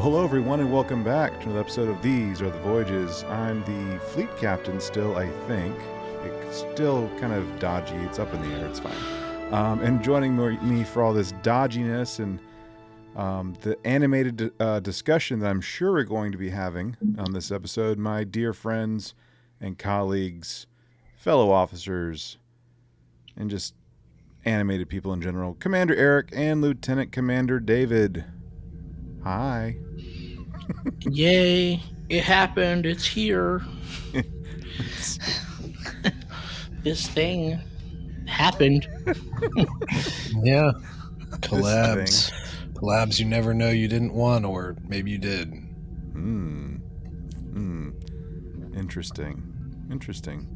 Well, hello everyone, and welcome back to another episode of These Are the Voyages. I'm the fleet captain still, I think. It's still kind of dodgy. It's up in the air. It's fine. Um, and joining me for all this dodginess and um, the animated uh, discussion that I'm sure we're going to be having on this episode, my dear friends and colleagues, fellow officers, and just animated people in general, Commander Eric and Lieutenant Commander David. Hi. Yay, it happened. It's here. this thing happened. yeah. Collabs. Collabs you never know you didn't want, or maybe you did. Hmm. Hmm. Interesting. Interesting.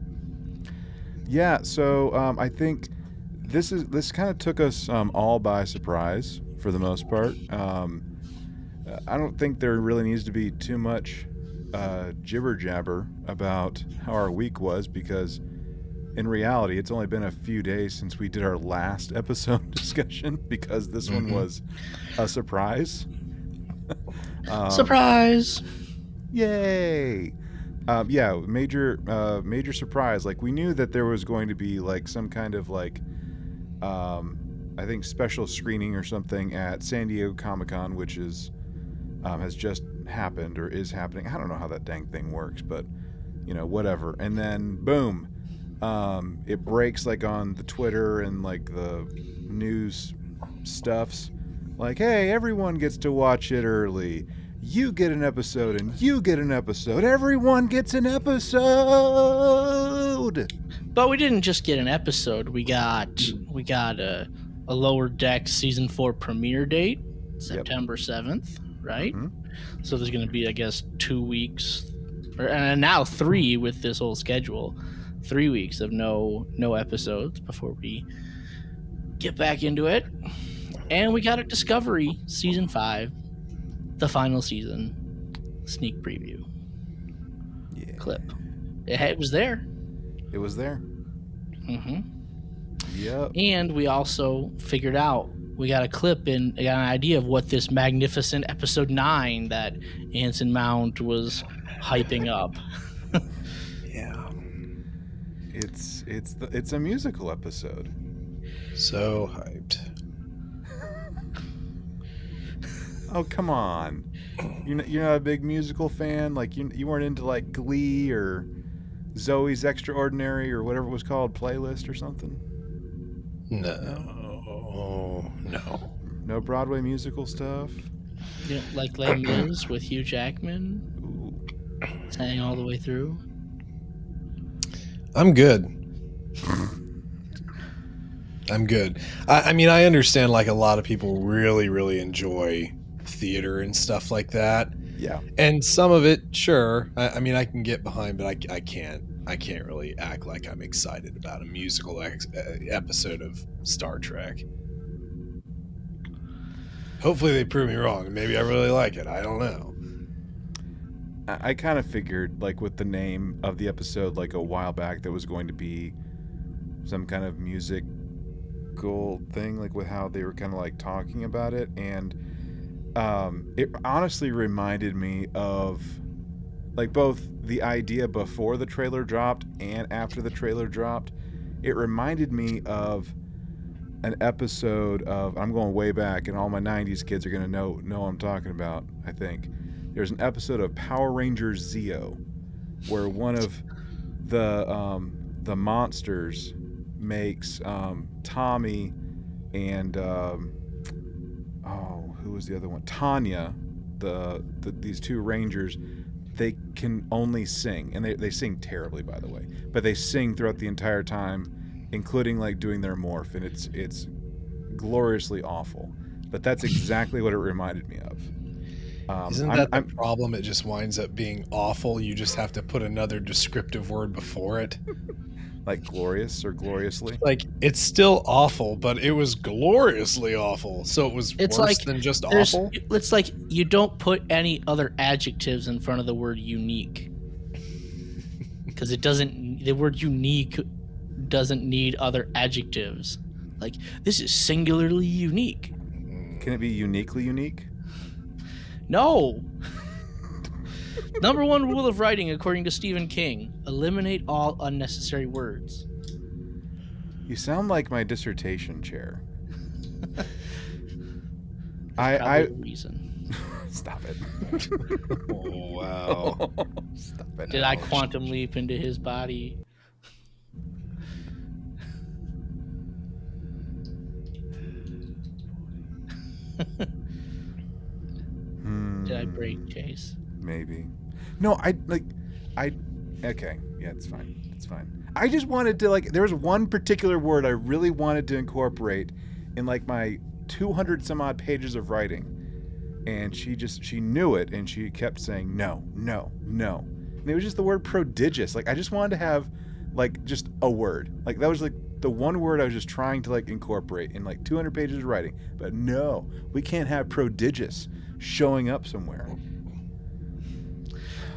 Yeah, so um, I think this is this kind of took us um, all by surprise for the most part. Um, I don't think there really needs to be too much uh, jibber jabber about how our week was because in reality, it's only been a few days since we did our last episode discussion because this mm-hmm. one was a surprise. um, surprise! Yay! Um, yeah, major, uh, major surprise. Like we knew that there was going to be like some kind of like, um, I think special screening or something at San Diego Comic Con, which is um, has just happened or is happening. I don't know how that dang thing works, but you know, whatever. And then boom, um, it breaks like on the Twitter and like the news stuffs. Like, hey, everyone gets to watch it early. You get an episode, and you get an episode. Everyone gets an episode. But we didn't just get an episode. We got we got a, a lower deck season four premiere date, September seventh right? Mm-hmm. So there's going to be, I guess, two weeks, or and now three with this whole schedule, three weeks of no no episodes before we get back into it. And we got a Discovery season five, the final season sneak preview yeah. clip. It, it was there. It was there. Mm-hmm. Yep. And we also figured out we got a clip and got an idea of what this magnificent episode nine that Anson Mount was hyping up. yeah, it's it's the, it's a musical episode. So hyped. oh come on, you're not, you're not a big musical fan. Like you you weren't into like Glee or Zoey's Extraordinary or whatever it was called, playlist or something. No. no? Oh no. No Broadway musical stuff. You know, like Les Mis with Hugh Jackman. Ooh. Sang all the way through. I'm good. I'm good. I, I, mean, I understand like a lot of people really, really enjoy theater and stuff like that. Yeah. And some of it, sure. I, I mean, I can get behind, but I, I can't. I can't really act like I'm excited about a musical ex- uh, episode of Star Trek. Hopefully they prove me wrong. Maybe I really like it. I don't know. I, I kind of figured, like with the name of the episode, like a while back, that was going to be some kind of musical thing, like with how they were kind of like talking about it, and um, it honestly reminded me of like both the idea before the trailer dropped and after the trailer dropped. It reminded me of an episode of I'm going way back, and all my '90s kids are gonna know know what I'm talking about. I think there's an episode of Power Rangers Zeo where one of the um, the monsters makes um, Tommy and um, oh, who was the other one? Tanya. The, the these two rangers they can only sing and they, they sing terribly by the way but they sing throughout the entire time including like doing their morph, and it's it's gloriously awful. But that's exactly what it reminded me of. Um, Isn't that I'm, the I'm, problem? It just winds up being awful. You just have to put another descriptive word before it. like glorious or gloriously. Like it's still awful, but it was gloriously awful. So it was it's worse like, than just awful. It's like you don't put any other adjectives in front of the word unique. Because it doesn't the word unique doesn't need other adjectives. Like this is singularly unique. Can it be uniquely unique? No. Number one rule of writing, according to Stephen King: eliminate all unnecessary words. You sound like my dissertation chair. I, I reason. Stop it. oh, wow. Stop it. Did I quantum leap into his body? Hmm. Did I break Chase? Maybe. No, I like I okay. Yeah, it's fine. It's fine. I just wanted to like there was one particular word I really wanted to incorporate in like my 200 some odd pages of writing and she just she knew it and she kept saying no no no and it was just the word prodigious like i just wanted to have like just a word like that was like the one word i was just trying to like incorporate in like 200 pages of writing but no we can't have prodigious showing up somewhere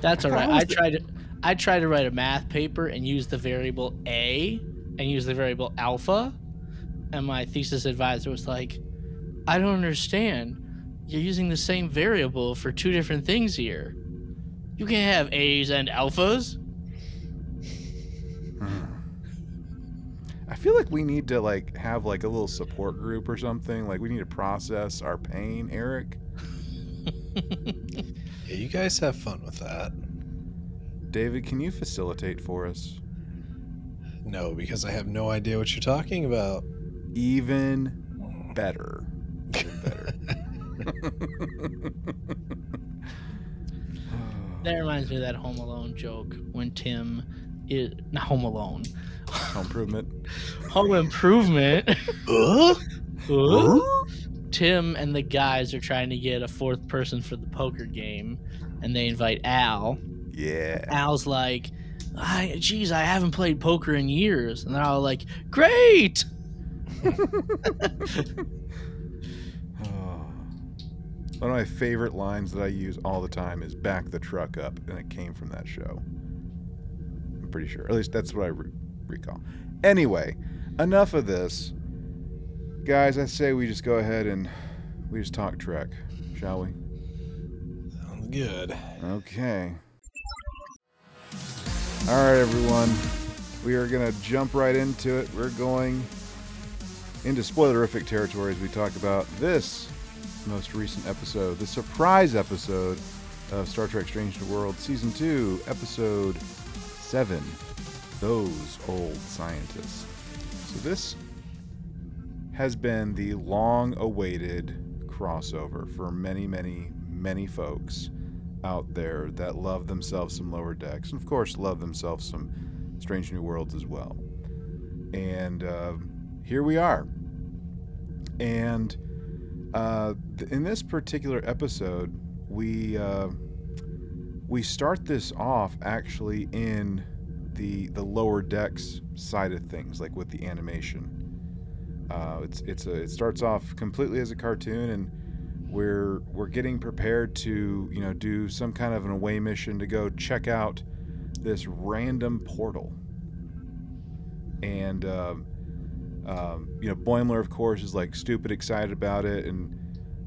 that's all right i tried to i tried to write a math paper and use the variable a and use the variable alpha and my thesis advisor was like i don't understand you're using the same variable for two different things here. You can't have A's and alphas. Feel like we need to like have like a little support group or something. Like we need to process our pain, Eric. yeah, you guys have fun with that. David, can you facilitate for us? No, because I have no idea what you're talking about. Even mm. better. Even better. that reminds me of that Home Alone joke when Tim is not Home Alone. Home Improvement. Home Improvement. uh? Uh? Tim and the guys are trying to get a fourth person for the poker game, and they invite Al. Yeah. Al's like, I, geez, I haven't played poker in years. And they're all like, great. One of my favorite lines that I use all the time is "back the truck up," and it came from that show. I'm pretty sure. At least that's what I re- recall. Anyway, enough of this, guys. I say we just go ahead and we just talk Trek, shall we? Sounds good. Okay. All right, everyone. We are gonna jump right into it. We're going into spoilerific territory as we talk about this most recent episode, the surprise episode of Star Trek Strange New World Season 2, Episode 7 Those Old Scientists. So, this has been the long awaited crossover for many, many, many folks out there that love themselves some lower decks, and of course, love themselves some Strange New Worlds as well. And uh, here we are. And uh, in this particular episode, we uh, we start this off actually in the the lower decks side of things, like with the animation. Uh, it's it's a it starts off completely as a cartoon, and we're we're getting prepared to you know do some kind of an away mission to go check out this random portal, and. Uh, um, you know, Boimler, of course, is like stupid excited about it, and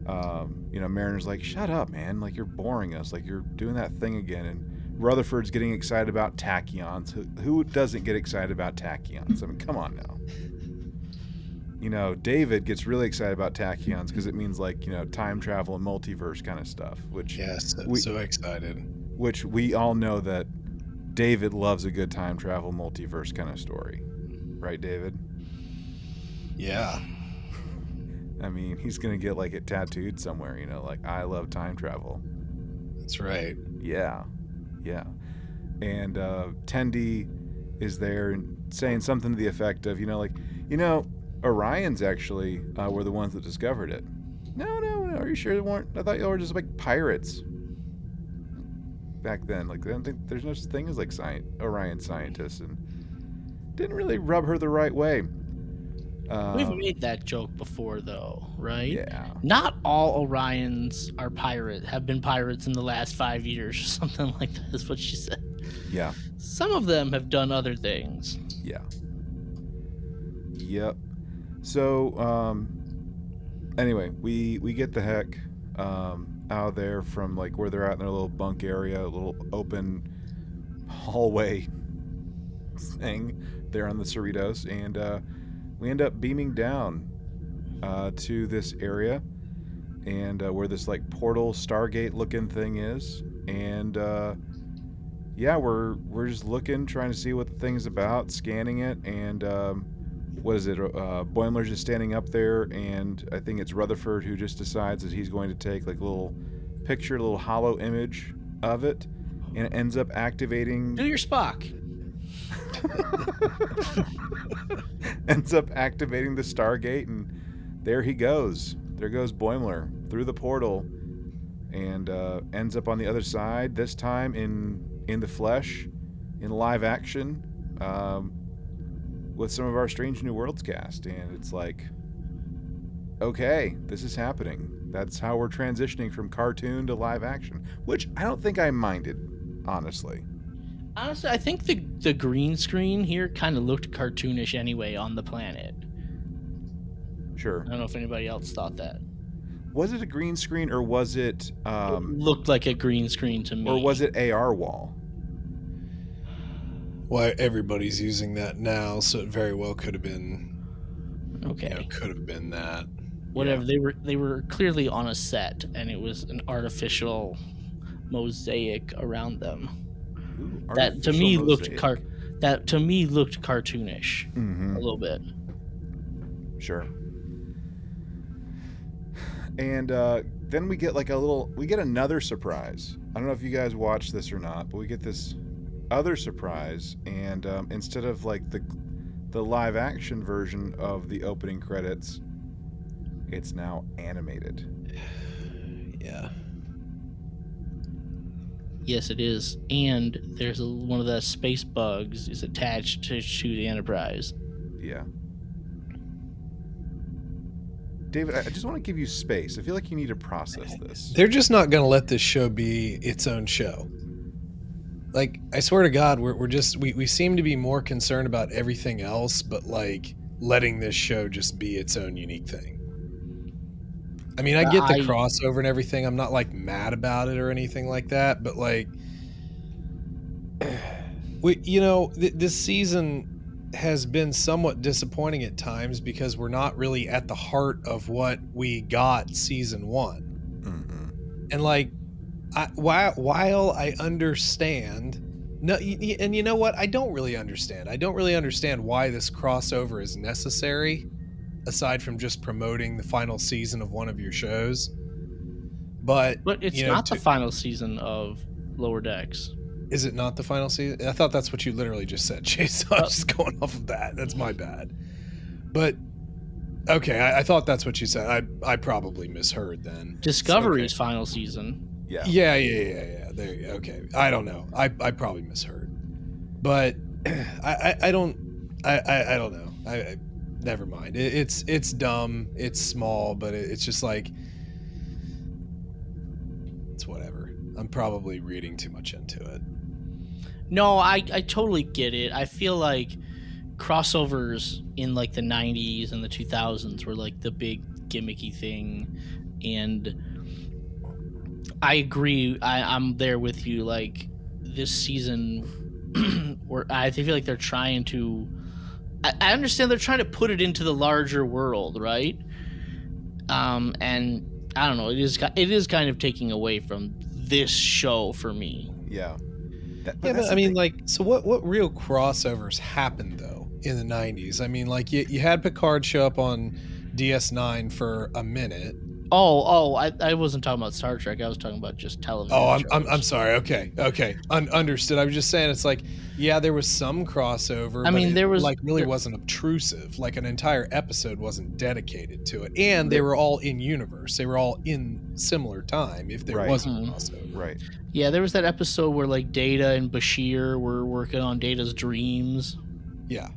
um, you know, Mariner's like, "Shut up, man! Like you're boring us. Like you're doing that thing again." And Rutherford's getting excited about tachyons. Who, who doesn't get excited about tachyons? I mean, come on now. You know, David gets really excited about tachyons because it means like you know time travel and multiverse kind of stuff. Which yes, we, so excited. Which we all know that David loves a good time travel multiverse kind of story, right, David? Yeah. I mean, he's gonna get like it tattooed somewhere, you know, like I love time travel. That's right. Yeah, yeah. And uh, Tendi is there and saying something to the effect of, you know, like, you know, Orions actually uh, were the ones that discovered it. No, no, no. Are you sure they weren't? I thought y'all were just like pirates back then. Like, I don't think there's no such thing as like science, Orion scientists, and didn't really rub her the right way. Um, We've made that joke before, though, right? Yeah. Not all Orions are pirate have been pirates in the last five years, or something like that. Is what she said. Yeah. Some of them have done other things. Yeah. Yep. So, um, anyway, we we get the heck. Um, out there from like where they're at in their little bunk area, a little open hallway thing there on the Cerritos, and uh, we end up beaming down uh, to this area and uh, where this like portal Stargate looking thing is, and uh, yeah, we're we're just looking, trying to see what the thing's about, scanning it, and um, what is it? Uh, Boimler's just standing up there, and I think it's Rutherford who just decides that he's going to take like a little picture, a little holo image of it, and it ends up activating. Do your Spock. ends up activating the Stargate, and there he goes. There goes Boimler through the portal, and uh, ends up on the other side. This time in in the flesh, in live action, um, with some of our Strange New Worlds cast, and it's like, okay, this is happening. That's how we're transitioning from cartoon to live action, which I don't think I minded, honestly. Honestly, I think the the green screen here kind of looked cartoonish anyway on the planet. Sure. I don't know if anybody else thought that. Was it a green screen or was it? Um, it looked like a green screen to me. Or was it AR wall? Well, everybody's using that now, so it very well could have been. Okay. You know, could have been that. Whatever. Yeah. They were they were clearly on a set, and it was an artificial mosaic around them. That to me mosaic. looked car. That to me looked cartoonish mm-hmm. a little bit. Sure and uh, then we get like a little we get another surprise i don't know if you guys watched this or not but we get this other surprise and um, instead of like the the live action version of the opening credits it's now animated yeah yes it is and there's a, one of the space bugs is attached to, to the enterprise yeah David, I just want to give you space. I feel like you need to process this. They're just not going to let this show be its own show. Like, I swear to God, we're, we're just, we, we seem to be more concerned about everything else, but like letting this show just be its own unique thing. I mean, I get the I, crossover and everything. I'm not like mad about it or anything like that, but like, we, you know, th- this season has been somewhat disappointing at times because we're not really at the heart of what we got season one. Mm-hmm. And like, I, while while I understand, no, and you know what? I don't really understand. I don't really understand why this crossover is necessary, aside from just promoting the final season of one of your shows. But but it's you know, not to, the final season of Lower Decks. Is it not the final season? I thought that's what you literally just said, Chase. I was oh. just going off of that. That's my bad. But okay, I, I thought that's what you said. I I probably misheard then. Discovery's okay. final season. Yeah. Yeah, yeah, yeah, yeah. There. Okay. I don't know. I I probably misheard. But I I, I don't I, I, I don't know. I, I never mind. It, it's it's dumb. It's small, but it, it's just like it's whatever. I'm probably reading too much into it. No, I I totally get it. I feel like crossovers in like the 90s and the 2000s were like the big gimmicky thing and I agree. I, I'm there with you. Like this season, where I feel like they're trying to. I, I understand they're trying to put it into the larger world, right? Um, and I don't know. It is it is kind of taking away from this show for me. Yeah. That, but yeah, but I mean, thing. like, so what? What real crossovers happened though in the '90s? I mean, like, you, you had Picard show up on DS9 for a minute. Oh, oh, I, I wasn't talking about Star Trek. I was talking about just television. Oh, I'm, I'm, I'm, sorry. Okay, okay, Un- understood. I was just saying it's like, yeah, there was some crossover. I mean, there was like really there, wasn't obtrusive. Like an entire episode wasn't dedicated to it, and they were all in universe. They were all in similar time. If there right. wasn't mm-hmm. crossover, right? Yeah, there was that episode where like Data and Bashir were working on Data's dreams. Yeah.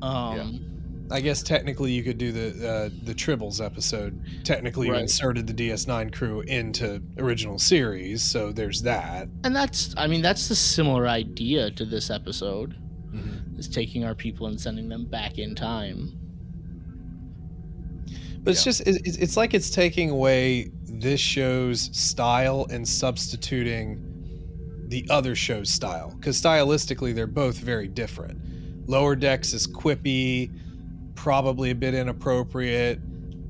Um. Yeah. I guess technically you could do the uh, the Tribbles episode. Technically, right. you inserted the DS9 crew into original series, so there's that. And that's, I mean, that's the similar idea to this episode. Mm-hmm. Is taking our people and sending them back in time. But yeah. it's just it's, it's like it's taking away this show's style and substituting the other show's style because stylistically they're both very different. Lower Decks is quippy, probably a bit inappropriate,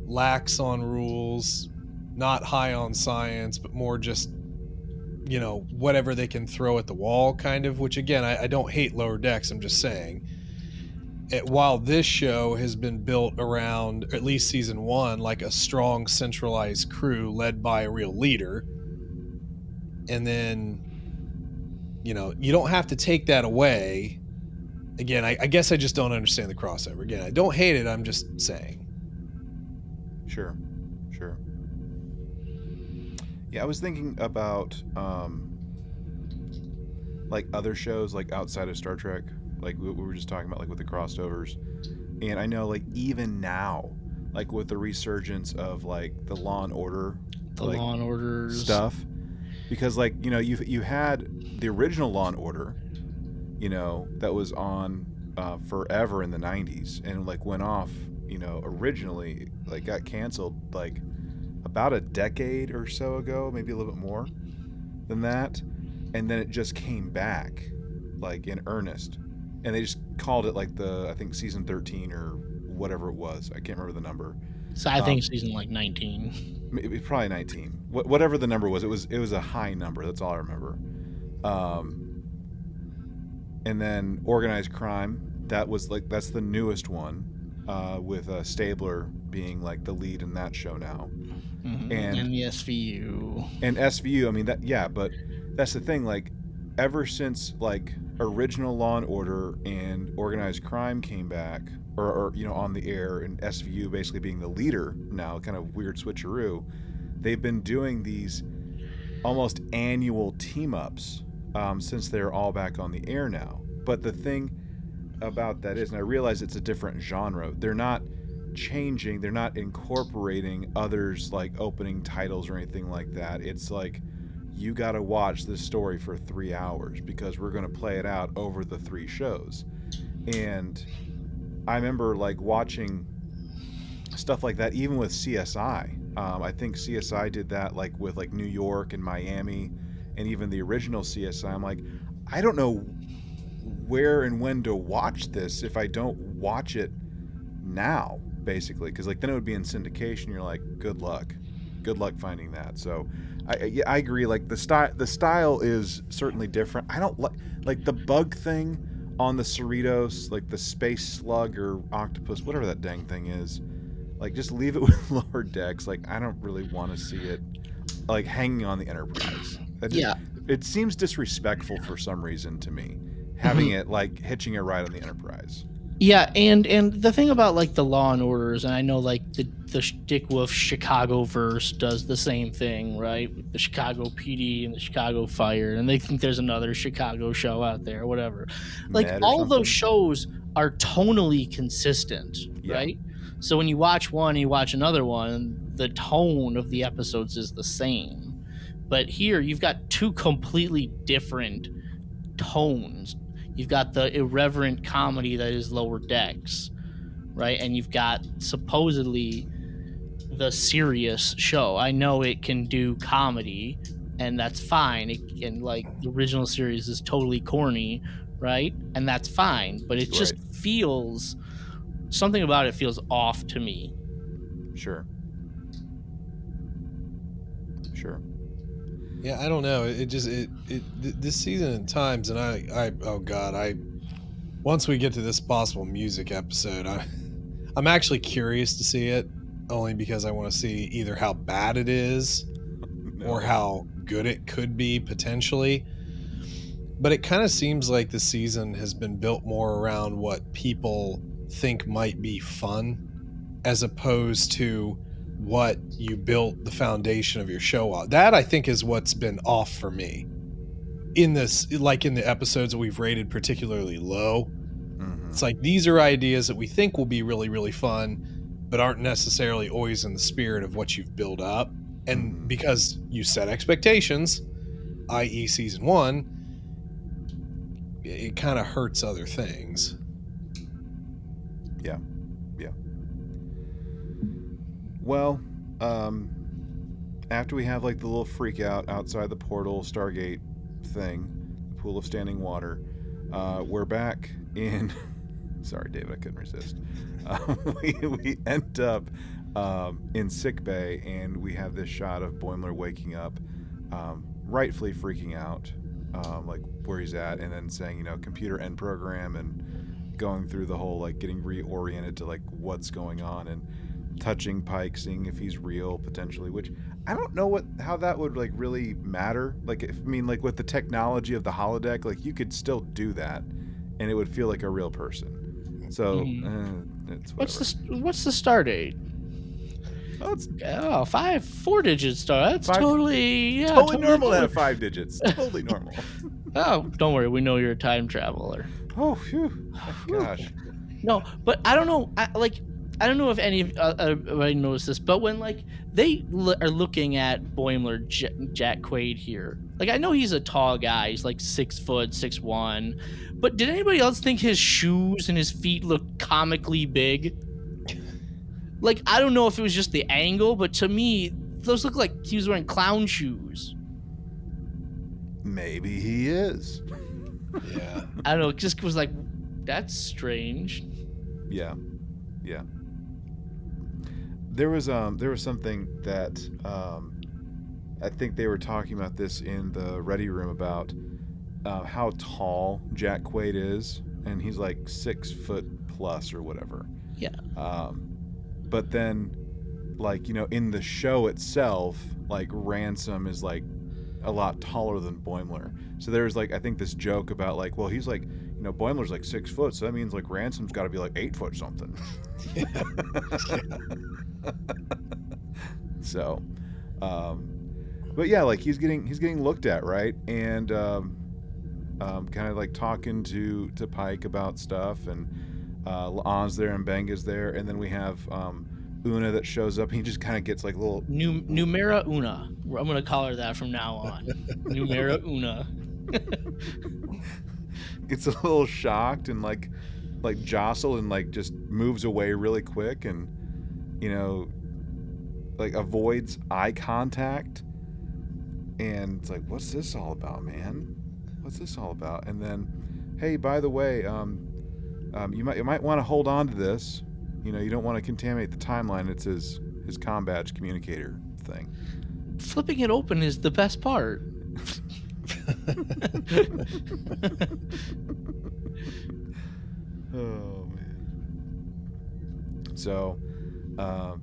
lax on rules, not high on science, but more just you know whatever they can throw at the wall kind of which again i, I don't hate lower decks i'm just saying. It, while this show has been built around at least season one like a strong centralized crew led by a real leader and then you know you don't have to take that away again I, I guess i just don't understand the crossover. Again i don't hate it i'm just saying. Sure sure. Yeah, I was thinking about um, like other shows like outside of Star Trek, like we were just talking about, like with the crossovers. And I know, like even now, like with the resurgence of like the Law and Order, the like, Law and Order stuff, because like you know you you had the original Law and Order, you know that was on uh, forever in the '90s and like went off, you know, originally like got canceled like about a decade or so ago, maybe a little bit more than that. And then it just came back like in earnest. And they just called it like the, I think season 13 or whatever it was. I can't remember the number. So I think um, season like 19. Maybe, probably 19. Wh- whatever the number was, it was, it was a high number. That's all I remember. Um, and then organized crime. That was like, that's the newest one uh, with uh, Stabler being like the lead in that show now. Mm-hmm. And, and the SVU. And SVU, I mean that yeah, but that's the thing, like ever since like original Law and Order and organized crime came back, or, or you know, on the air, and SVU basically being the leader now, kind of weird switcheroo, they've been doing these almost annual team ups um, since they're all back on the air now. But the thing about that is, and I realize it's a different genre, they're not changing they're not incorporating others like opening titles or anything like that. It's like you got to watch this story for three hours because we're going to play it out over the three shows. And i remember like watching stuff like that even with csi um, i think csi did that like with like new york and miami and even the original csi i'm like i don't know where and when to watch this if i don't watch it now basically. Because like then it would be in syndication. You're like good luck. Good luck finding that. So i yeah, i agree. Like the style the style is certainly different. I don't like like the bug thing on the cerritos like the space slug or octopus whatever that dang thing is like just leave it with lower decks. Like i don't really want to see it like hanging on the enterprise just, yeah it seems disrespectful for some reason to me having mm-hmm. it like hitching a ride on the enterprise yeah, and and the thing about like the Law and Orders, and I know like the the Dick Wolf Chicago verse does the same thing, right? With the Chicago PD and the Chicago Fire, and they think there's another Chicago show out there, whatever. Like all those shows are tonally consistent, yeah. right? So when you watch one, you watch another one, the tone of the episodes is the same. But here you've got two completely different tones You've got the irreverent comedy that is Lower Decks, right? And you've got supposedly the serious show. I know it can do comedy, and that's fine. It can like the original series is totally corny, right? And that's fine. But it right. just feels something about it feels off to me. Sure. Sure. Yeah, I don't know. It just it, it this season at times, and I I oh god, I once we get to this possible music episode, I I'm actually curious to see it, only because I want to see either how bad it is, no. or how good it could be potentially. But it kind of seems like the season has been built more around what people think might be fun, as opposed to what you built the foundation of your show on. That I think is what's been off for me. In this, like in the episodes that we've rated particularly low, mm-hmm. it's like these are ideas that we think will be really, really fun, but aren't necessarily always in the spirit of what you've built up. And mm-hmm. because you set expectations, i.e., season one, it kind of hurts other things. Yeah. Well, um, after we have like the little freak out outside the portal Stargate thing, the pool of standing water, uh, we're back in. sorry, David, I couldn't resist. Um, we, we end up um, in sick bay, and we have this shot of Boimler waking up, um, rightfully freaking out, um, like where he's at, and then saying, you know, computer end program, and going through the whole like getting reoriented to like what's going on, and touching Pike, seeing if he's real potentially, which I don't know what how that would like really matter. Like, if, I mean, like with the technology of the holodeck, like you could still do that, and it would feel like a real person. So, mm. uh, what's the what's the star date? Oh, it's oh, five four digits star. That's five, totally yeah, totally, totally normal to have five digits. totally normal. oh, don't worry, we know you're a time traveler. Oh, phew. gosh. No, but I don't know. I, like, I don't know if any of uh, everybody noticed this, but when like they l- are looking at Boimler J- Jack Quaid here, like I know he's a tall guy. He's like six foot, six one, but did anybody else think his shoes and his feet looked comically big? Like, I don't know if it was just the angle, but to me, those look like he was wearing clown shoes. Maybe he is. Yeah. I don't know. It just was like, that's strange. Yeah. Yeah. There was um there was something that um I think they were talking about this in the ready room about uh, how tall Jack Quaid is, and he's like six foot plus or whatever. Yeah. Um, but then, like you know, in the show itself, like Ransom is like a lot taller than Boimler. So there's like I think this joke about like, well, he's like, you know, Boimler's like six foot, so that means like Ransom's got to be like eight foot something. so, um, but yeah, like he's getting he's getting looked at, right? And um, um, kind of like talking to to Pike about stuff, and uh, La'an's there and Benga's there, and then we have um, Una that shows up. He just kind of gets like little Num- Numera Una. I'm gonna call her that from now on. Numera Una. gets a little shocked and like like jostled and like just moves away really quick and you know like avoids eye contact and it's like what's this all about man what's this all about? And then, hey, by the way, um, um, you might you might want to hold on to this. You know, you don't want to contaminate the timeline. It's his his com badge communicator thing. Flipping it open is the best part. oh man. So, um,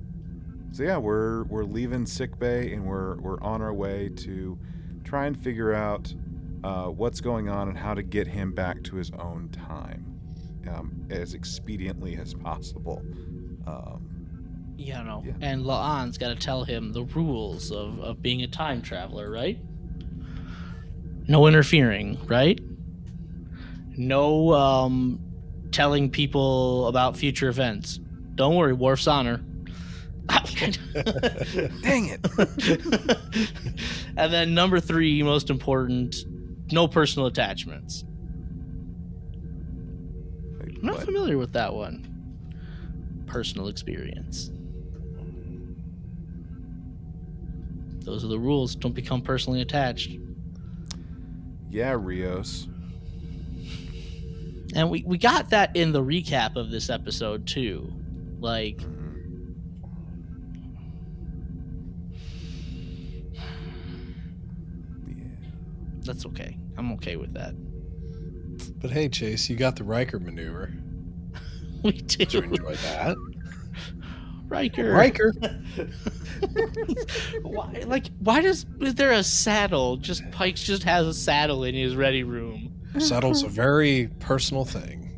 so yeah, we're we're leaving sick bay and we're we're on our way to try and figure out uh, what's going on and how to get him back to his own time um, as expediently as possible. Um, you know, yeah. and La'an's got to tell him the rules of, of being a time traveler, right? No interfering, right? No um, telling people about future events. Don't worry, Worf's honor. Dang it. and then number three, most important, no personal attachments. Wait, I'm not what? familiar with that one. Personal experience. Those are the rules. Don't become personally attached. Yeah, Rios. And we, we got that in the recap of this episode too. Like mm-hmm. That's okay. I'm okay with that. But hey, Chase, you got the Riker maneuver. we did. Did you enjoy that? Riker. Riker. why? Like, why does is there a saddle? Just Pikes just has a saddle in his ready room. Saddle's a very personal thing.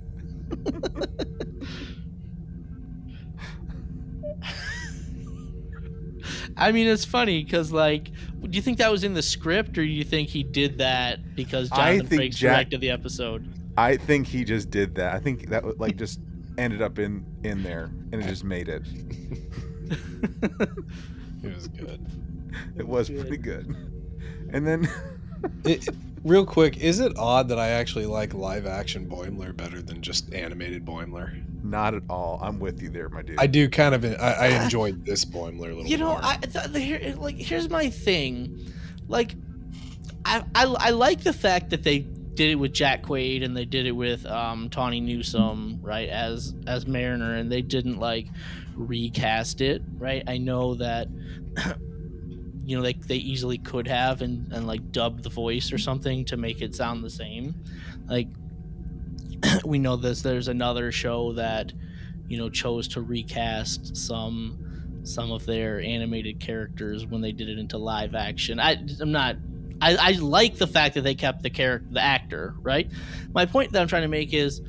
I mean, it's funny because, like, do you think that was in the script, or do you think he did that because Jonathan Frakes Jack, directed the episode? I think he just did that. I think that like just ended up in in there, and it just made it. it was good. It, was, good. pretty good. And then it, real quick, is it odd that I actually like live action Boimler better than just animated Boimler? Not at all. I'm with you there, my dude. I do kind of. I, I enjoyed this Boimler a little. You know, more. I th- here, like here's my thing, like, I, I I like the fact that they did it with Jack Quaid and they did it with um, Tawny Newsome, right, as as Mariner, and they didn't like recast it, right? I know that. You know, like they easily could have and, and like dub the voice or something to make it sound the same. Like we know this there's another show that you know chose to recast some some of their animated characters when they did it into live action I, i'm not I, I like the fact that they kept the character the actor right my point that i'm trying to make is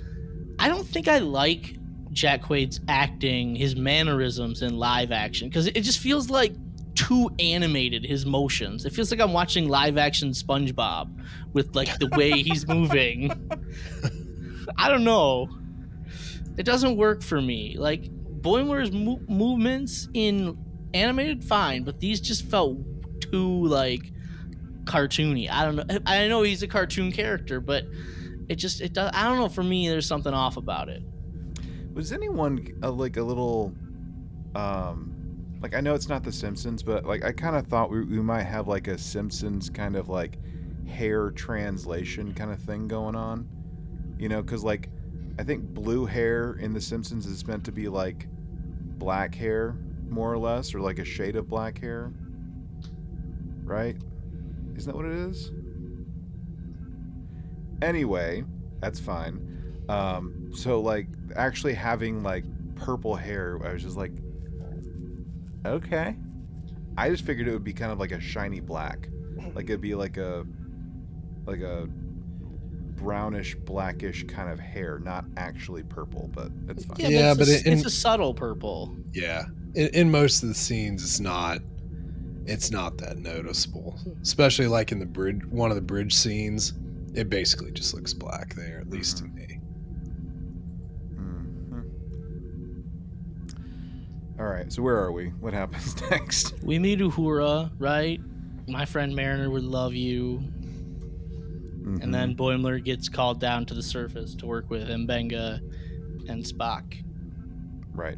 i don't think i like jack quaid's acting his mannerisms in live action because it just feels like too animated his motions it feels like i'm watching live action spongebob with like the way he's moving I don't know. It doesn't work for me. Like Boimler's mo- movements in animated, fine, but these just felt too like cartoony. I don't know. I know he's a cartoon character, but it just it does. I don't know. For me, there's something off about it. Was anyone uh, like a little, um, like I know it's not The Simpsons, but like I kind of thought we, we might have like a Simpsons kind of like hair translation kind of thing going on you know, because like I think blue hair in The Simpsons is meant to be like black hair, more or less, or like a shade of black hair, right? Isn't that what it is? Anyway, that's fine. Um, so like actually having like purple hair, I was just like, okay. I just figured it would be kind of like a shiny black, like it'd be like a like a brownish, blackish kind of hair, not actually purple, but it's fine. Yeah, Yeah, but, it's, but a, in- it's a subtle purple. Yeah, in, in most of the scenes, it's not. It's not that noticeable, especially like in the bridge. One of the bridge scenes, it basically just looks black there, at least to mm-hmm. me. All right, so where are we? What happens next? We meet Uhura, right? My friend Mariner would love you. Mhm. And then Boimler gets called down to the surface to work with Mbenga and Spock. Right.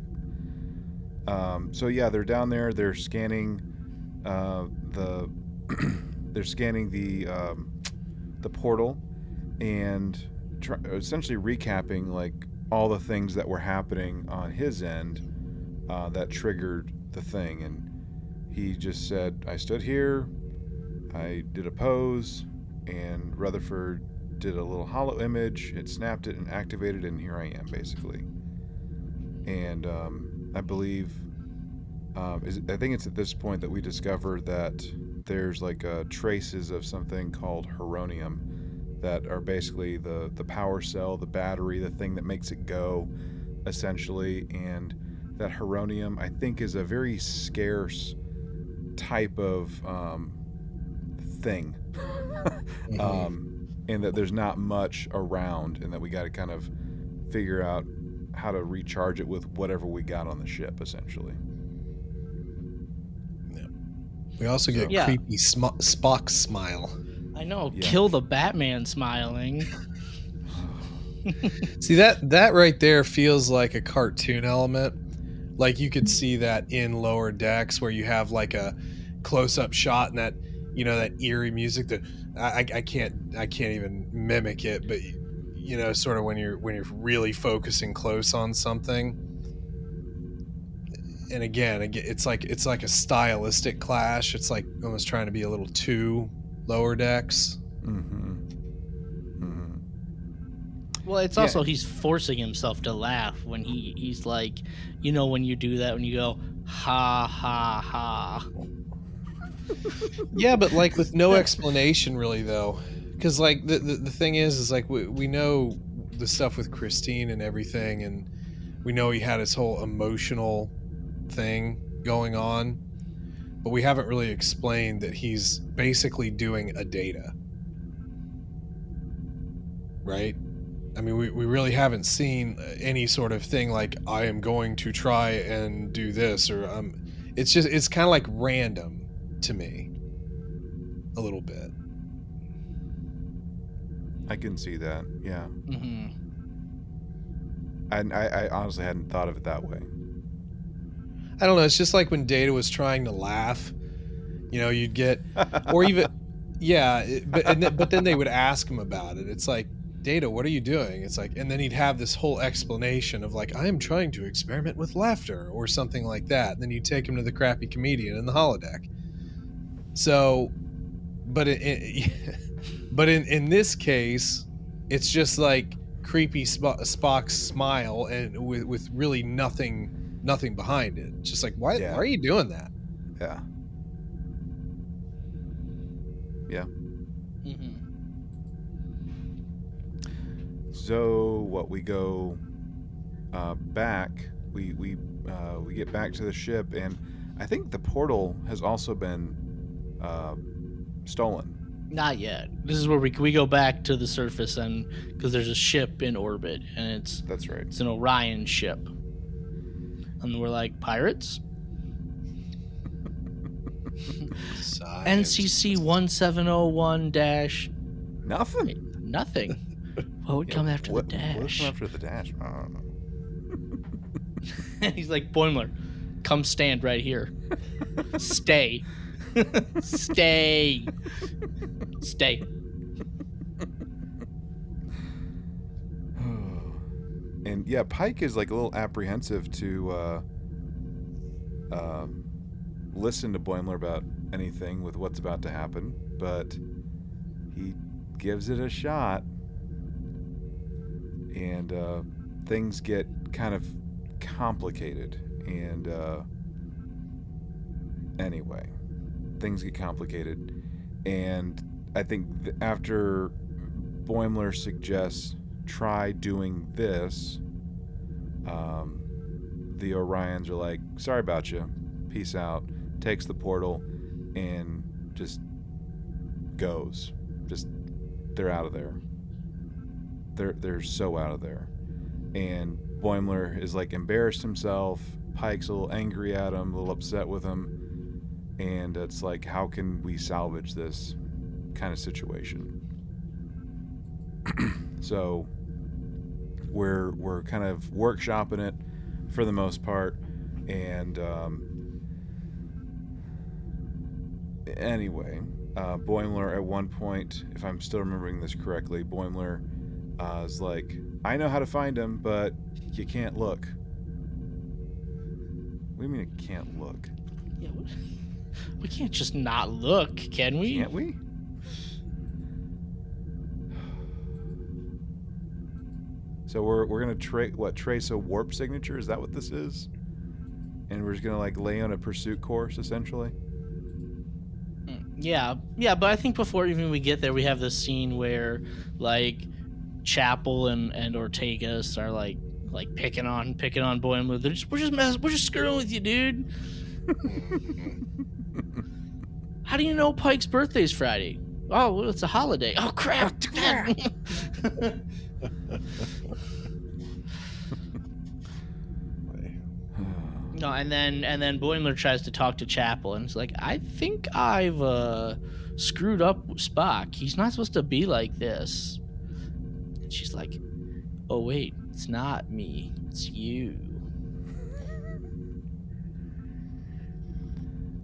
Um, so yeah, they're down there. They're scanning uh, the. they're scanning the um, the portal, and try, essentially recapping like all the things that were happening on his end uh, that triggered the thing. And he just said, "I stood here, I did a pose, and Rutherford did a little holo image. It snapped it and activated, and here I am, basically." and um, I believe um, is, I think it's at this point that we discover that there's like uh, traces of something called heronium that are basically the the power cell, the battery, the thing that makes it go, essentially, and that heronium I think is a very scarce type of um, thing. Um, and that there's not much around, and that we got to kind of figure out how to recharge it with whatever we got on the ship, essentially. we also get Yeah. creepy sm- Spock smile. I know, Yeah. kill the Batman smiling. See that that right there feels like a cartoon element. Like you could see that in lower decks where you have like a close up shot and that you know that eerie music that I, I- can't I can't even mimic it, but you know, sort of when you're when you're really focusing close on something. And again, it's like it's like a stylistic clash. It's like almost trying to be a little too lower decks. Mm-hmm. Well, it's Yeah. also he's forcing himself to laugh when he he's like, you know, when you do that when you go ha ha ha. yeah but like with no explanation really though because like the, the the thing is is like we, we know the stuff with christine and everything and we know he had his whole emotional thing going on but we haven't really explained that he's basically doing a data right i mean we, we really haven't seen any sort of thing like i am going to try and do this or um it's just it's kind of like random to me a little bit I can see that. Yeah. Mm-hmm. And I, I honestly hadn't thought of it that way. I don't know. It's just like when Data was trying to laugh. You know, you'd get, or even, yeah, but and then, but then they would ask him about it. It's like, Data, what are you doing? It's like, and then he'd have this whole explanation of like, I am trying to experiment with laughter or something like that. And then you take him to the crappy comedian in the holodeck. So, but it, it, but in in this case, it's just like creepy Sp- Spock's smile and with with really nothing nothing behind it. Just like, why Yeah. why are you doing that? Yeah. Mm-hmm. So what we go uh, back, we we uh, we get back to the ship, and I think the portal has also been uh, stolen. Not yet. This is where we we go back to the surface and because there's a ship in orbit and it's That's right. it's an Orion ship, and we're like pirates. NCC one seven zero one dash Nothing. nothing. What would Yeah, come after what- the What would come after the dash? I don't know. He's like Boimler, come stand right here. Stay. Stay. Stay. and yeah, Pike is like a little apprehensive to uh, um listen to Boimler about anything with what's about to happen, but he gives it a shot, and uh, things get kind of complicated. And uh, anyway, things get complicated, and I think th- after Boimler suggests try doing this, um, the Orions are like, sorry about you, peace out, takes the portal, and just goes. Just, they're out of there. They're, they're so out of there. And Boimler is like embarrassed himself. Pike's a little angry at him, a little upset with him. And it's like, how can we salvage this kind of situation? so we're we're kind of workshopping it for the most part and um, anyway uh, Boimler at one point if I'm still remembering this correctly Boimler uh, is like I know how to find him but you can't look what do you mean it can't look Yeah, we- can't just not look, can we? can't we So we're we're gonna tra- what trace a warp signature? Is that what this is? And we're just gonna like lay on a pursuit course essentially. Mm, Yeah, yeah, but I think before even we get there, we have this scene where like Chapel and and Ortegas are like like picking on picking on Boimler. They're just we're just mess, we're just screwing with you, dude. How do you know Pike's birthday's Friday? Oh, well, it's a holiday. Oh crap! no, and then and then Boimler tries to talk to Chapel, and it's like, I think I've uh, screwed up Spock. He's not supposed to be like this. She's like, Oh wait, it's not me. It's you.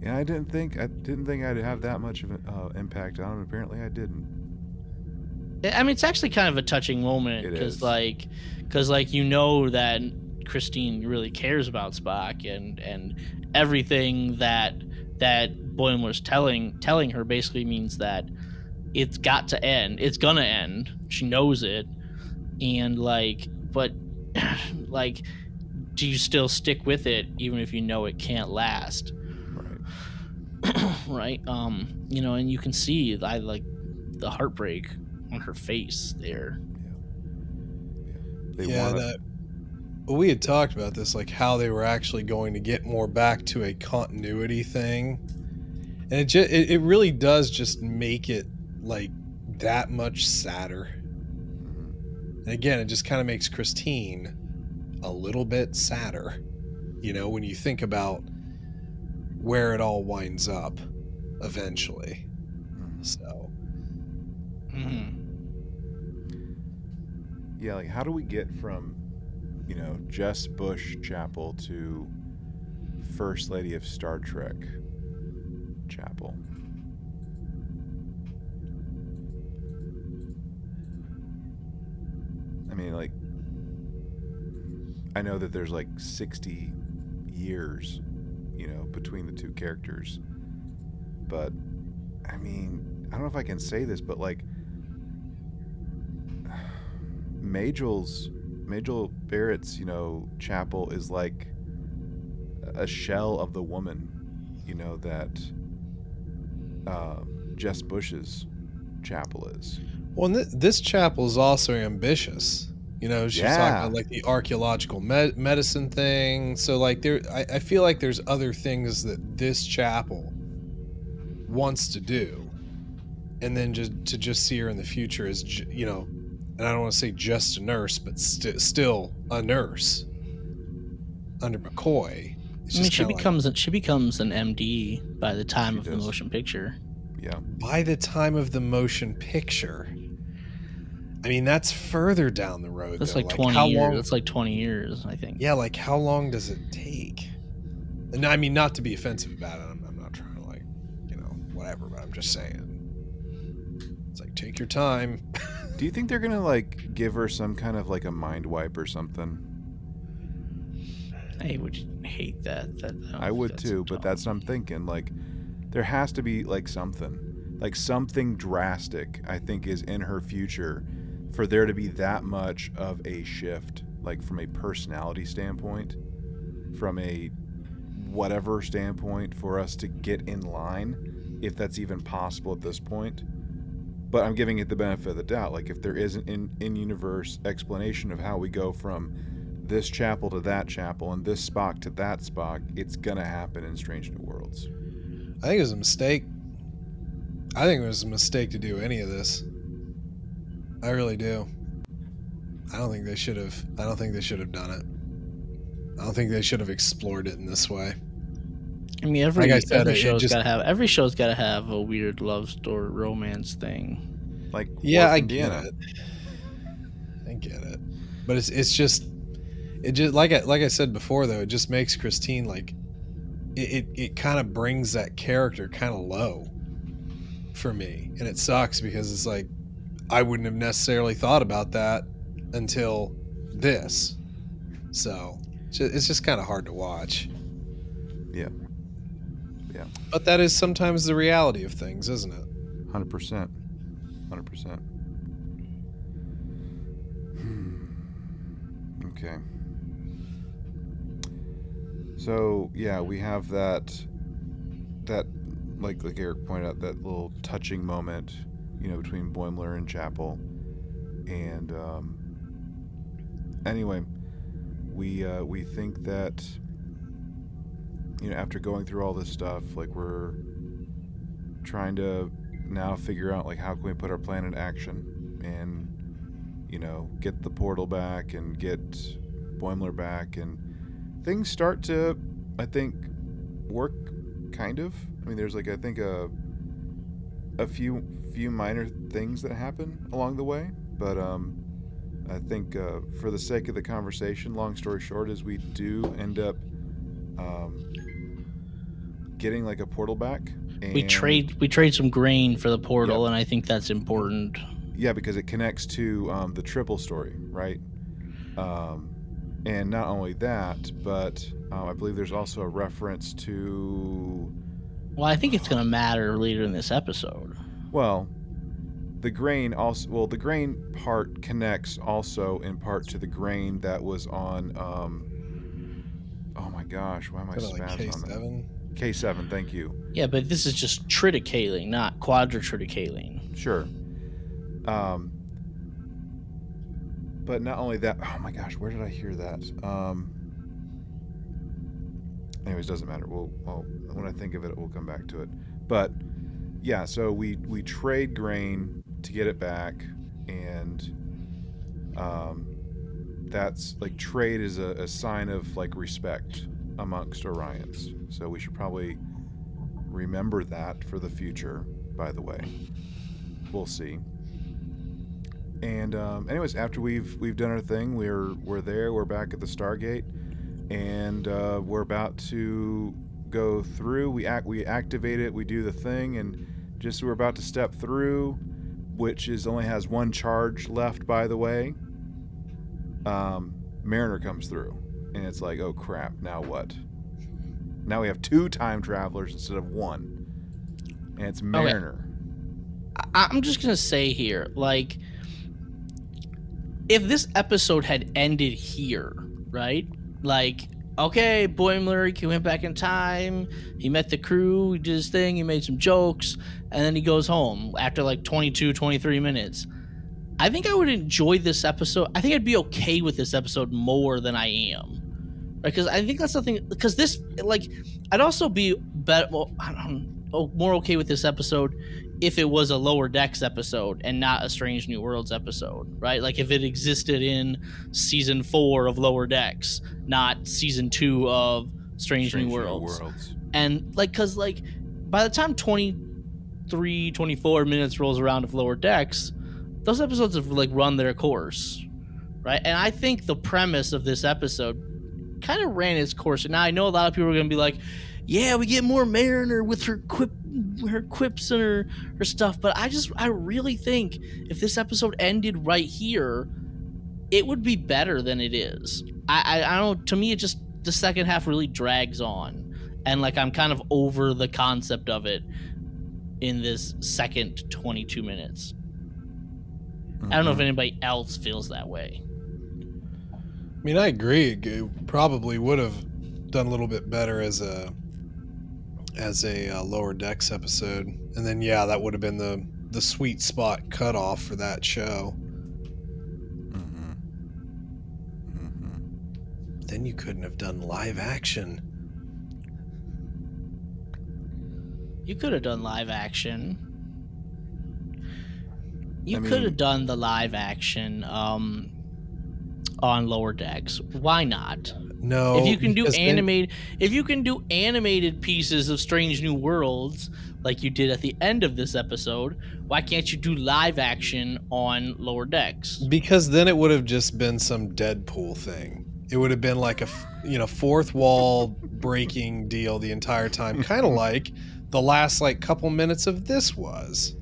yeah, I didn't think I didn't think I'd have that much of an uh, impact on him. Apparently, I didn't. I I mean, it's actually kind of a touching moment It because, is. like, because like you know that Christine really cares about Spock and and everything that that Boimler's telling telling her basically means that it's got to end. It's gonna end. She knows it, and like, but like, do you still stick with it even if you know it can't last? Right. right? Um, you know, and you can see I like the heartbreak on her face there. They yeah, wanna, that well, we had talked about this, like how they were actually going to get more back to a continuity thing, and it just it, it really does just make it like that much sadder. And again, it just kind of makes Christine a little bit sadder, you know, when you think about where it all winds up eventually. Mhm. So, Mhm. Yeah, like how do we get from, you know, Jess Bush Chapel to First Lady of Star Trek Chapel? I mean, like, I know that there's like 60 years, you know, between the two characters. But, I mean, I don't know if I can say this, but like, Majel's, Majel Barrett's, you know, chapel is like a shell of the woman, you know, that uh, Jess Bush's chapel is. Well, th- this chapel is also ambitious. You know, she's yeah. talking about like the archaeological me- medicine thing. So, like, there, I, I feel like there's other things that this chapel wants to do, and then just to just see her in the future as you know, and I don't want to say just a nurse, but st- still a nurse under McCoy. I mean, she becomes like, she becomes an MD by the time of does. the motion picture. Yeah. By the time of the motion picture. I mean, that's further down the road. That's though. like, like twenty years. Long... That's like twenty years, I think. Yeah, like how long does it take? And I mean, not to be offensive about it. I'm, I'm not trying to like, you know, whatever. But I'm just saying, it's like take your time. Do you think they're gonna like give her some kind of like a mind wipe or something? I would hate that. that I, I would too, but that's what I'm thinking. Like, there has to be like something, like something drastic. I think is in her future for there to be that much of a shift, like from a personality standpoint, from a whatever standpoint, for us to get in line, if that's even possible at this point. But I'm giving it the benefit of the doubt. Like, if there is an in, in universe explanation of how we go from this chapel to that chapel and this Spock to that Spock, it's going to happen in Strange New Worlds. I think it was a mistake. I think it was a mistake to do any of this. I really do. I don't think they should have. I don't think they should have done it. I don't think they should have explored it in this way. I mean, every like I said, every show's just, gotta have every show's gotta have a weird love story, romance thing. Like yeah, I get it. I get it, but it's it's just it just like I like I said before though, it just makes Christine like it it, it kind of brings that character kind of low for me, and it sucks because it's like I wouldn't have necessarily thought about that until this. So it's just kind of hard to watch. Yeah. Yeah. But that is sometimes the reality of things, isn't it? 100%. 100%. Hmm. okay. So, yeah, we have that that like like Eric pointed out that little touching moment you know, between Boimler and Chapel. And um, anyway, we uh, we think that you know after going through all this stuff, like we're trying to now figure out like how can we put our plan in action and you know get the portal back and get Boimler back and things start to I think work kind of. I mean, there's like I think a a few few minor things that happen along the way, but um, I think uh, for the sake of the conversation, long story short, is we do end up um, getting like a portal back. we trade we trade some grain for the portal, and I think that's important. Yeah, because it connects to um, the triple story, right? Um, and not only that, but uh, I believe there's also a reference to. Well, I think it's going to matter later in this episode. Well, the grain also well the grain part connects also in part to the grain that was on um oh my gosh why am i spazzing like K7? on that? K7 thank you. Yeah but this is just triticale not quadrotriticale sure. Um but not only that oh my gosh where did i hear that? Um anyways doesn't matter. We'll, well when i think of it we'll come back to it. But yeah, so we we trade grain to get it back, and um, that's like trade is a, a sign of like respect amongst Orions. So we should probably remember that for the future. By the way, we'll see. and um, anyways, after we've we've done our thing, we're we're there. We're back at the Stargate, and uh, we're about to go through. We act we activate it. We do the thing, and just we're about to step through, which is only has one charge left, by the way. Um, Mariner comes through, and it's like, oh crap! Now what? Now we have two time travelers instead of one, and it's Mariner. Okay. I- I'm just gonna say here, like if this episode had ended here, right? Like, okay, Boimler, he went back in time, he met the crew, he did his thing, he made some jokes, and then he goes home after like 22, 23 minutes. I think I would enjoy this episode. I think I'd be okay with this episode more than I am. Because I think that's something, because this, like, I'd also be better, well, I don't know, more okay with this episode if it was a lower decks episode and not a strange new worlds episode right like if it existed in season four of lower decks not season two of strange, strange new, worlds. new, worlds. and like because like by the time 23 24 minutes rolls around of lower decks those episodes have like run their course right and i think the premise of this episode kind of ran its course and now i know a lot of people are going to be like yeah we get more mariner with her quip her quips and her her stuff but i just i really think if this episode ended right here it would be better than it is i i, I don't to me it just the second half really drags on and like i'm kind of over the concept of it in this second 22 minutes mm-hmm. i don't know if mm-hmm. anybody else feels that way i mean i agree it probably would have done a little bit better as a as a uh, lower decks episode, and then yeah, that would have been the the sweet spot cutoff for that show. Mm-hmm. Mm-hmm. Then you couldn't have done live action. You could have done live action. You I mean, could have done the live action um, on lower decks. Why not? No. If you can do animated then... if you can do animated pieces of Strange New Worlds like you did at the end of this episode, why can't you do live action on lower decks? Because then it would have just been some Deadpool thing. It would have been like a you know fourth wall breaking deal the entire time, kind of like the last like couple minutes of this was.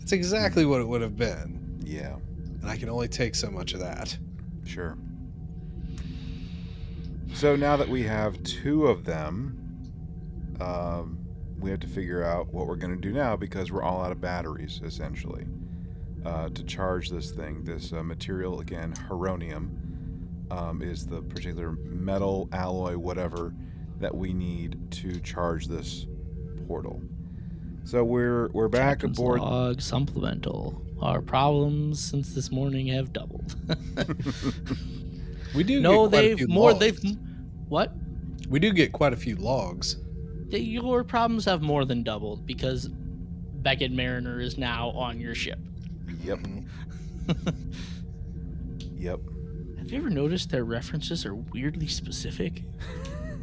It's exactly what it would have been. Yeah. And I can only take so much of that. Sure. So now that we have two of them, um, we have to figure out what we're going to do now because we're all out of batteries, essentially, uh, to charge this thing. This uh, material, again, heronium, um, is the particular metal, alloy, whatever, that we need to charge this portal. So we're we're back Captain's aboard. Log supplemental. Our problems since this morning have doubled. We do. No, they've more. Logs. They've what? We do get quite a few logs. Your problems have more than doubled because Beckett Mariner is now on your ship. Yep. Mm-hmm. yep. Have you ever noticed their references are weirdly specific?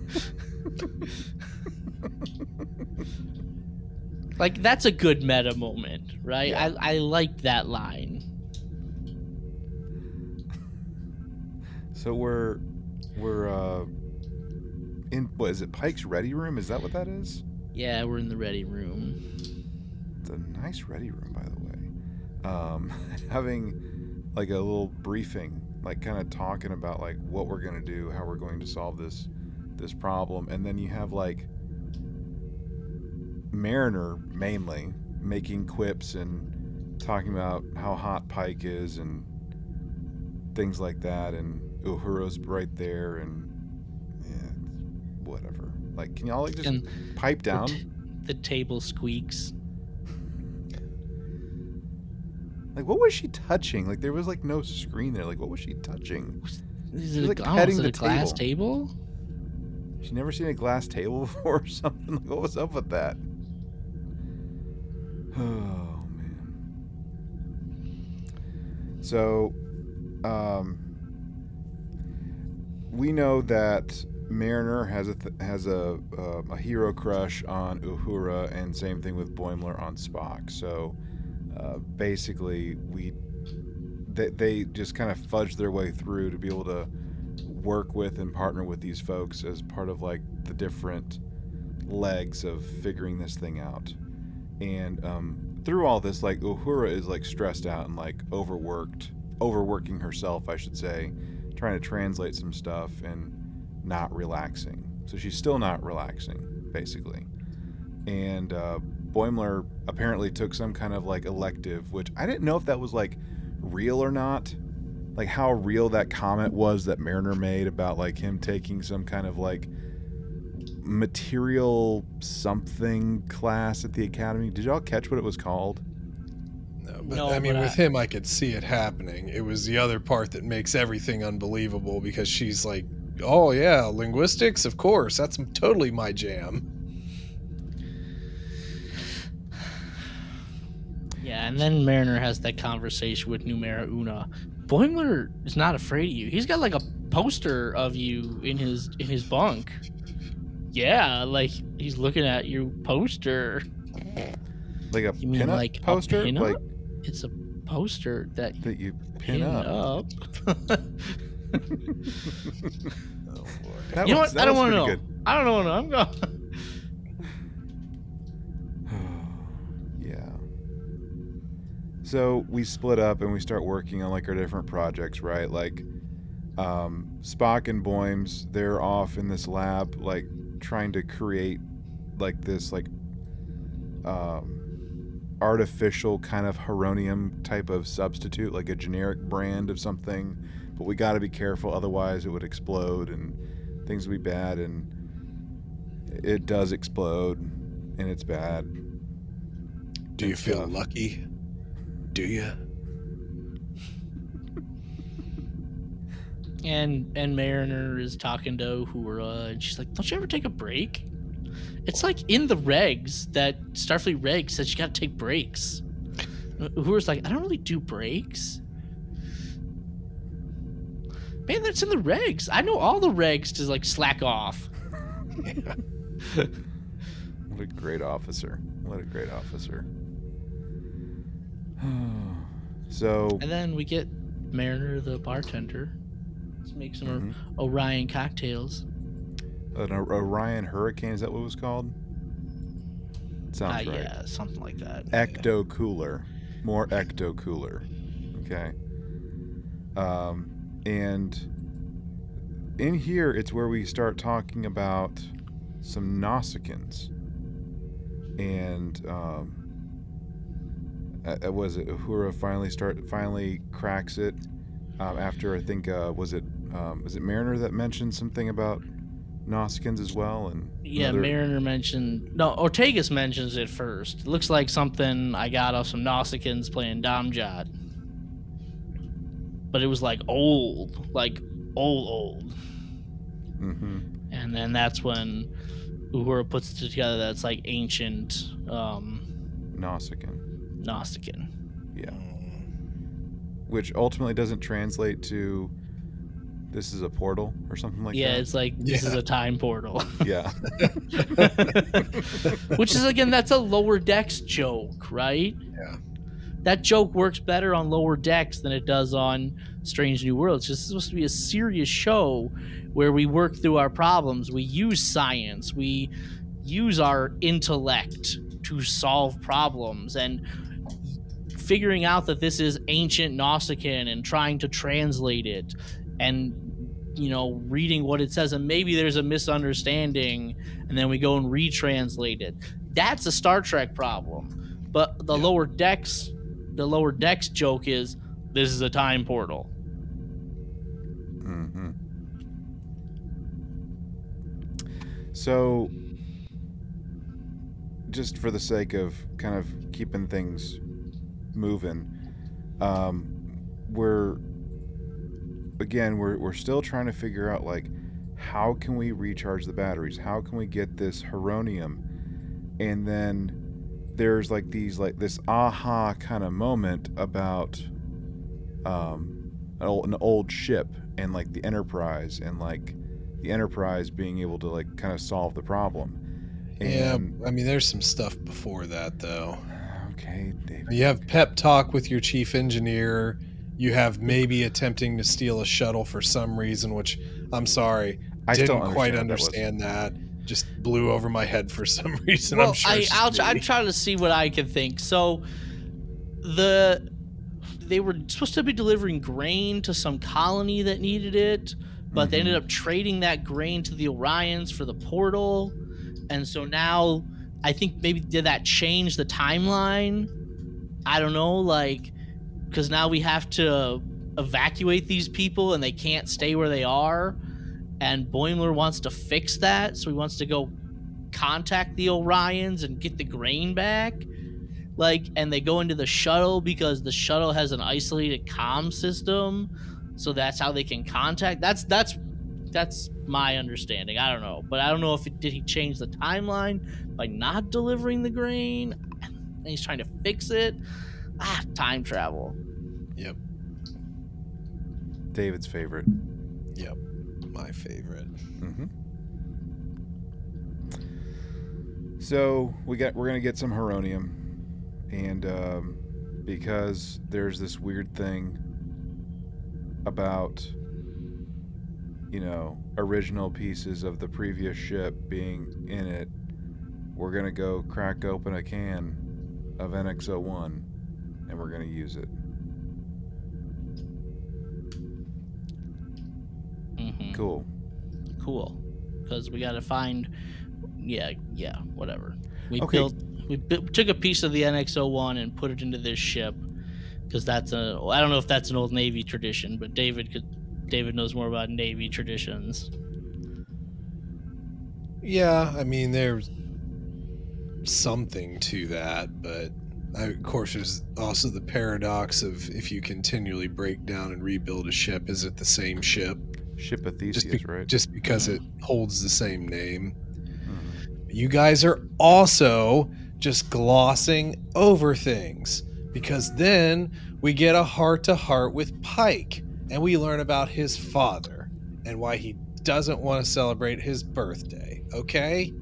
like that's a good meta moment, right? Yeah. I I like that line. So we're we're uh in what is it Pike's ready room? Is that what that is? Yeah, we're in the ready room. It's a nice ready room, by the way. Um, having like a little briefing, like kind of talking about like what we're gonna do, how we're going to solve this this problem, and then you have like Mariner mainly making quips and talking about how hot Pike is and things like that, and Uhura's right there, and yeah, whatever. Like, can y'all like just and pipe down? The, t- the table squeaks. Like, what was she touching? Like, there was like no screen there. Like, what was she touching? Is it, like, oh, petting the a glass table? table? She never seen a glass table before or something. Like, what was up with that? Oh man. So, um, we know that Mariner has a th- has a uh, a hero crush on Uhura, and same thing with Boimler on Spock. So uh, basically, we they, they just kind of fudge their way through to be able to work with and partner with these folks as part of like the different legs of figuring this thing out. And um, through all this, like Uhura is like stressed out and like overworked, overworking herself, I should say, trying to translate some stuff and not relaxing. So she's still not relaxing, basically. And uh, Boimler apparently took some kind of like elective, which I didn't know if that was like real or not. Like how real that comment was that Mariner made about like him taking some kind of like material something class at the academy. Did y'all catch what it was called? No, but no, I mean, but with I... him, I could see it happening. It was the other part that makes everything unbelievable because she's like, "Oh yeah, linguistics, of course, that's totally my jam." Yeah, and then Mariner has that conversation with Numero Una. Boimler is not afraid of you. He's got like a poster of you in his in his bunk. Yeah, like he's looking at your poster. Like a You mean pin-up like a poster? pin-up? Like It's a poster that you that you pin, pin up. up. Oh you know what? I don't want to know. pretty I don't know. I'm going. good. yeah. So we split up and we start working on like our different projects, right? Like um, Spock and Boims, they're off in this lab, like trying to create like this like um, artificial kind of heronium type of substitute, like a generic brand of something. But we got to be careful, otherwise it would explode and things would be bad. And it does explode, and it's bad. Do you feel lucky? Do you? And and Mariner is talking to Uhura, and she's like, "Don't you ever take a break?" It's like in the regs that Starfleet regs says you got to take breaks. Uhura's like, "I don't really do breaks." Man, that's in the regs. I know all the regs to like slack off. What a great officer. What a great officer. so, And then we get Mariner, the bartender, to make some mhm. Orion cocktails. an O- Orion Hurricane, is that what it was called? Sounds uh, right. Yeah, something like that. Ecto cooler. More ecto cooler. Okay. Um, and in here, it's where we start talking about some Nausicaans. And um, uh, uh, was it Uhura finally start finally cracks it um, after I think uh, was it um, was it Mariner that mentioned something about Nausicaans as well and Yeah, another- Mariner mentioned. No, Ortegas mentions it first. It looks like something I got off some Nausicaans playing Domjot. But it was like old, like old, old. Mm-hmm. And then that's when Uhura puts it together that's like ancient um, Nausicaan. Gnostican. Yeah. Which ultimately doesn't translate to this is a portal or something like yeah, that. Yeah, it's like this is a time portal. yeah. Which is again, that's a lower decks joke, right? Yeah. That joke works better on lower decks than it does on Strange New Worlds. This is supposed to be a serious show where we work through our problems. We use science. We use our intellect to solve problems and figuring out that this is ancient Nausicaan and trying to translate it and you know reading what it says and maybe there's a misunderstanding and then we go and retranslate it. That's a star trek problem. But the Yeah. lower decks the lower decks joke is this is a time portal. Hmm So, just for the sake of kind of keeping things moving, um, we're again we're we're still trying to figure out like how can we recharge the batteries? How can we get this heronium? And then there's like these like this aha kind of moment about um, an old, an old ship and like the Enterprise and like the Enterprise being able to like kind of solve the problem. Yeah, I mean, there's some stuff before that though. Okay, David. You have pep talk with your chief engineer. You have maybe attempting to steal a shuttle for some reason, which I'm sorry, I didn't quite understand that, that, Just blew over my head for some reason. Well, I'm sure. I, I'll, I'm trying to see what I can think. So, the they were supposed to be delivering grain to some colony that needed it, but mm-hmm. they ended up trading that grain to the Orions for the portal, and so now I think maybe did that change the timeline? I don't know, like because now we have to evacuate these people and they can't stay where they are. And Boimler wants to fix that, so he wants to go contact the Orions and get the grain back. Like, and they go into the shuttle because the shuttle has an isolated comm system, so that's how they can contact. That's that's that's my understanding. I don't know, but I don't know if it, did he change the timeline by not delivering the grain. And he's trying to fix it. Ah, time travel. Yep. David's favorite. Yep. My favorite. Mm-hmm. So we got we're gonna get some heronium, and um, because there's this weird thing about you know original pieces of the previous ship being in it, we're gonna go crack open a can of NX-01, and we're gonna use it. Mm-hmm. Cool. Cool. Because we got to find. Yeah, yeah, whatever. We okay. built. We took a piece of the NX-01 and put it into this ship because that's a. I don't know if that's an old Navy tradition, but David could. David knows more about Navy traditions. Yeah, I mean, there's something to that, but I, of course, there's also the paradox of if you continually break down and rebuild a ship, is it the same ship? Ship of Theseus, just be- right? Just because it holds the same name. Mm-hmm. You guys are also just glossing over things because then we get a heart to heart with Pike and we learn about his father and why he doesn't want to celebrate his birthday. Okay?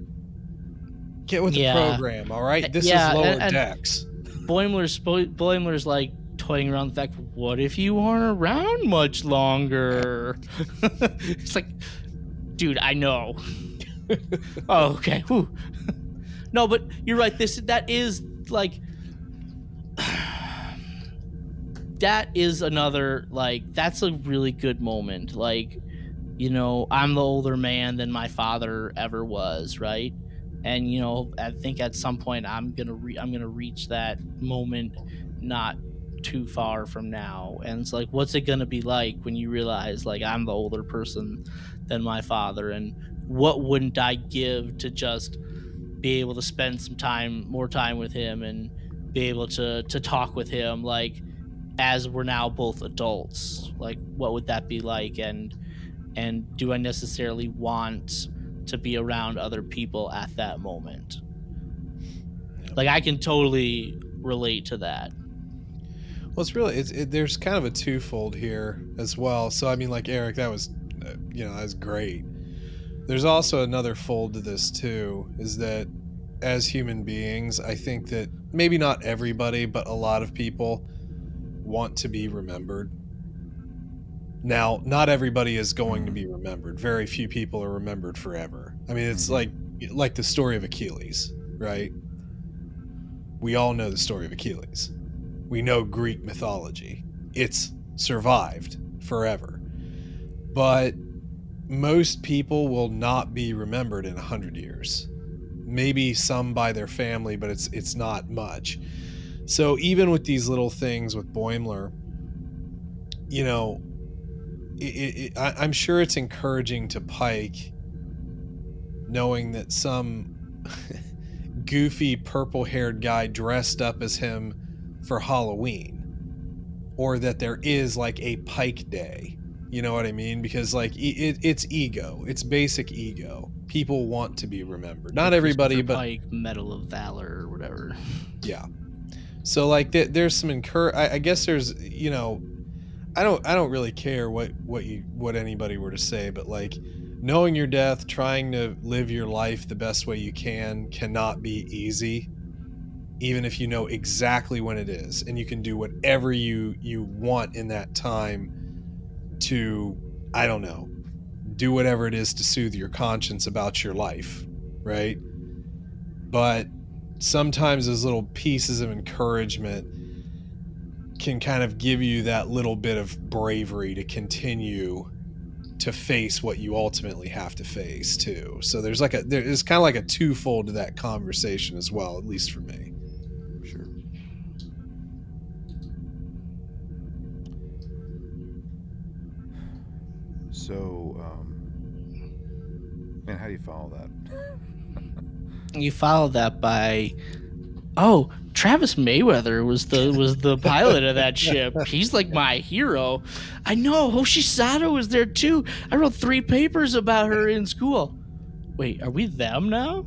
Get with yeah. the program, all right? This yeah, is lower and, and decks. Boimler's Boimler's like toying around the fact, what if you aren't around much longer? it's like, dude, I know. oh, okay. No, but you're right. This that is like that is another like that's a really good moment. Like, you know, I'm the older man than my father ever was, right? And you know, I think at some point I'm gonna re- I'm gonna reach that moment, not too far from now. And it's like what's it to be like when you realize like i'm the older person than my father? And what wouldn't i give to just be able to spend some time more time with him and be able to to talk with him like as we're now both adults? Like what would that be like? And and do i necessarily want to be around other people at that moment like i can totally relate to that well, it's really it's it, there's kind of a twofold here as well. So I mean, like Eric, that was uh, you know that was great. There's also another fold to this too, is that as human beings, I think that maybe not everybody, but a lot of people want to be remembered. Now, not everybody is going to be remembered. Very few people are remembered forever. I mean, it's mm-hmm. like like the story of Achilles, right? We all know the story of Achilles we know Greek mythology. It's survived forever. But most people will not be remembered in a hundred years. Maybe some by their family, but it's it's not much. So even with these little things with Boimler, you know, it, it, I, I'm sure it's encouraging to Pike, knowing that some goofy purple-haired guy dressed up as him for Halloween or that there is like a Pike Day. You know what I mean? Because like it, it's ego. It's basic ego. People want to be remembered. Not everybody, but Pike Medal of Valor or whatever. Yeah. So like th- there's some incur. I, I guess there's you know, I don't I don't really care what what you what anybody were to say, but like knowing your death, trying to live your life the best way you can cannot be easy even if you know exactly when it is and you can do whatever you you want in that time to i don't know do whatever it is to soothe your conscience about your life right? But sometimes those little pieces of encouragement can kind of give you that little bit of bravery to continue to face what you ultimately have to face too. So there's like a there's kind of like a twofold to that conversation as well, at least for me. Sure. So, um, man, how do you follow that? you follow that by, oh, Travis Mayweather was the was the pilot of that ship. He's like my hero. I know Hoshi Sato was there too. I wrote three papers about her in school. Wait, are we them now?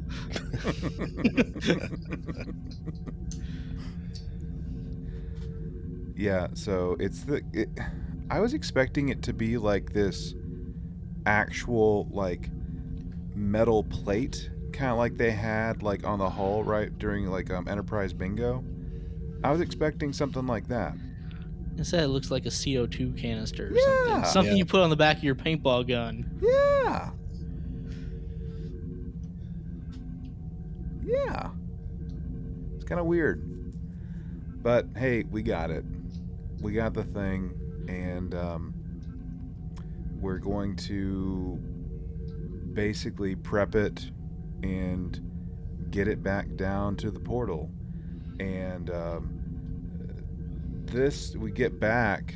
yeah, so it's the it, I was expecting it to be like this actual like metal plate kind of like they had like on the hull right during like um, Enterprise Bingo. I was expecting something like that. Instead, it looks like a CO2 canister or yeah. something. Something yeah. you put on the back of your paintball gun. Yeah. Yeah. It's kind of weird. But hey, we got it. We got the thing, and um, we're going to basically prep it and get it back down to the portal. And um, this, we get back,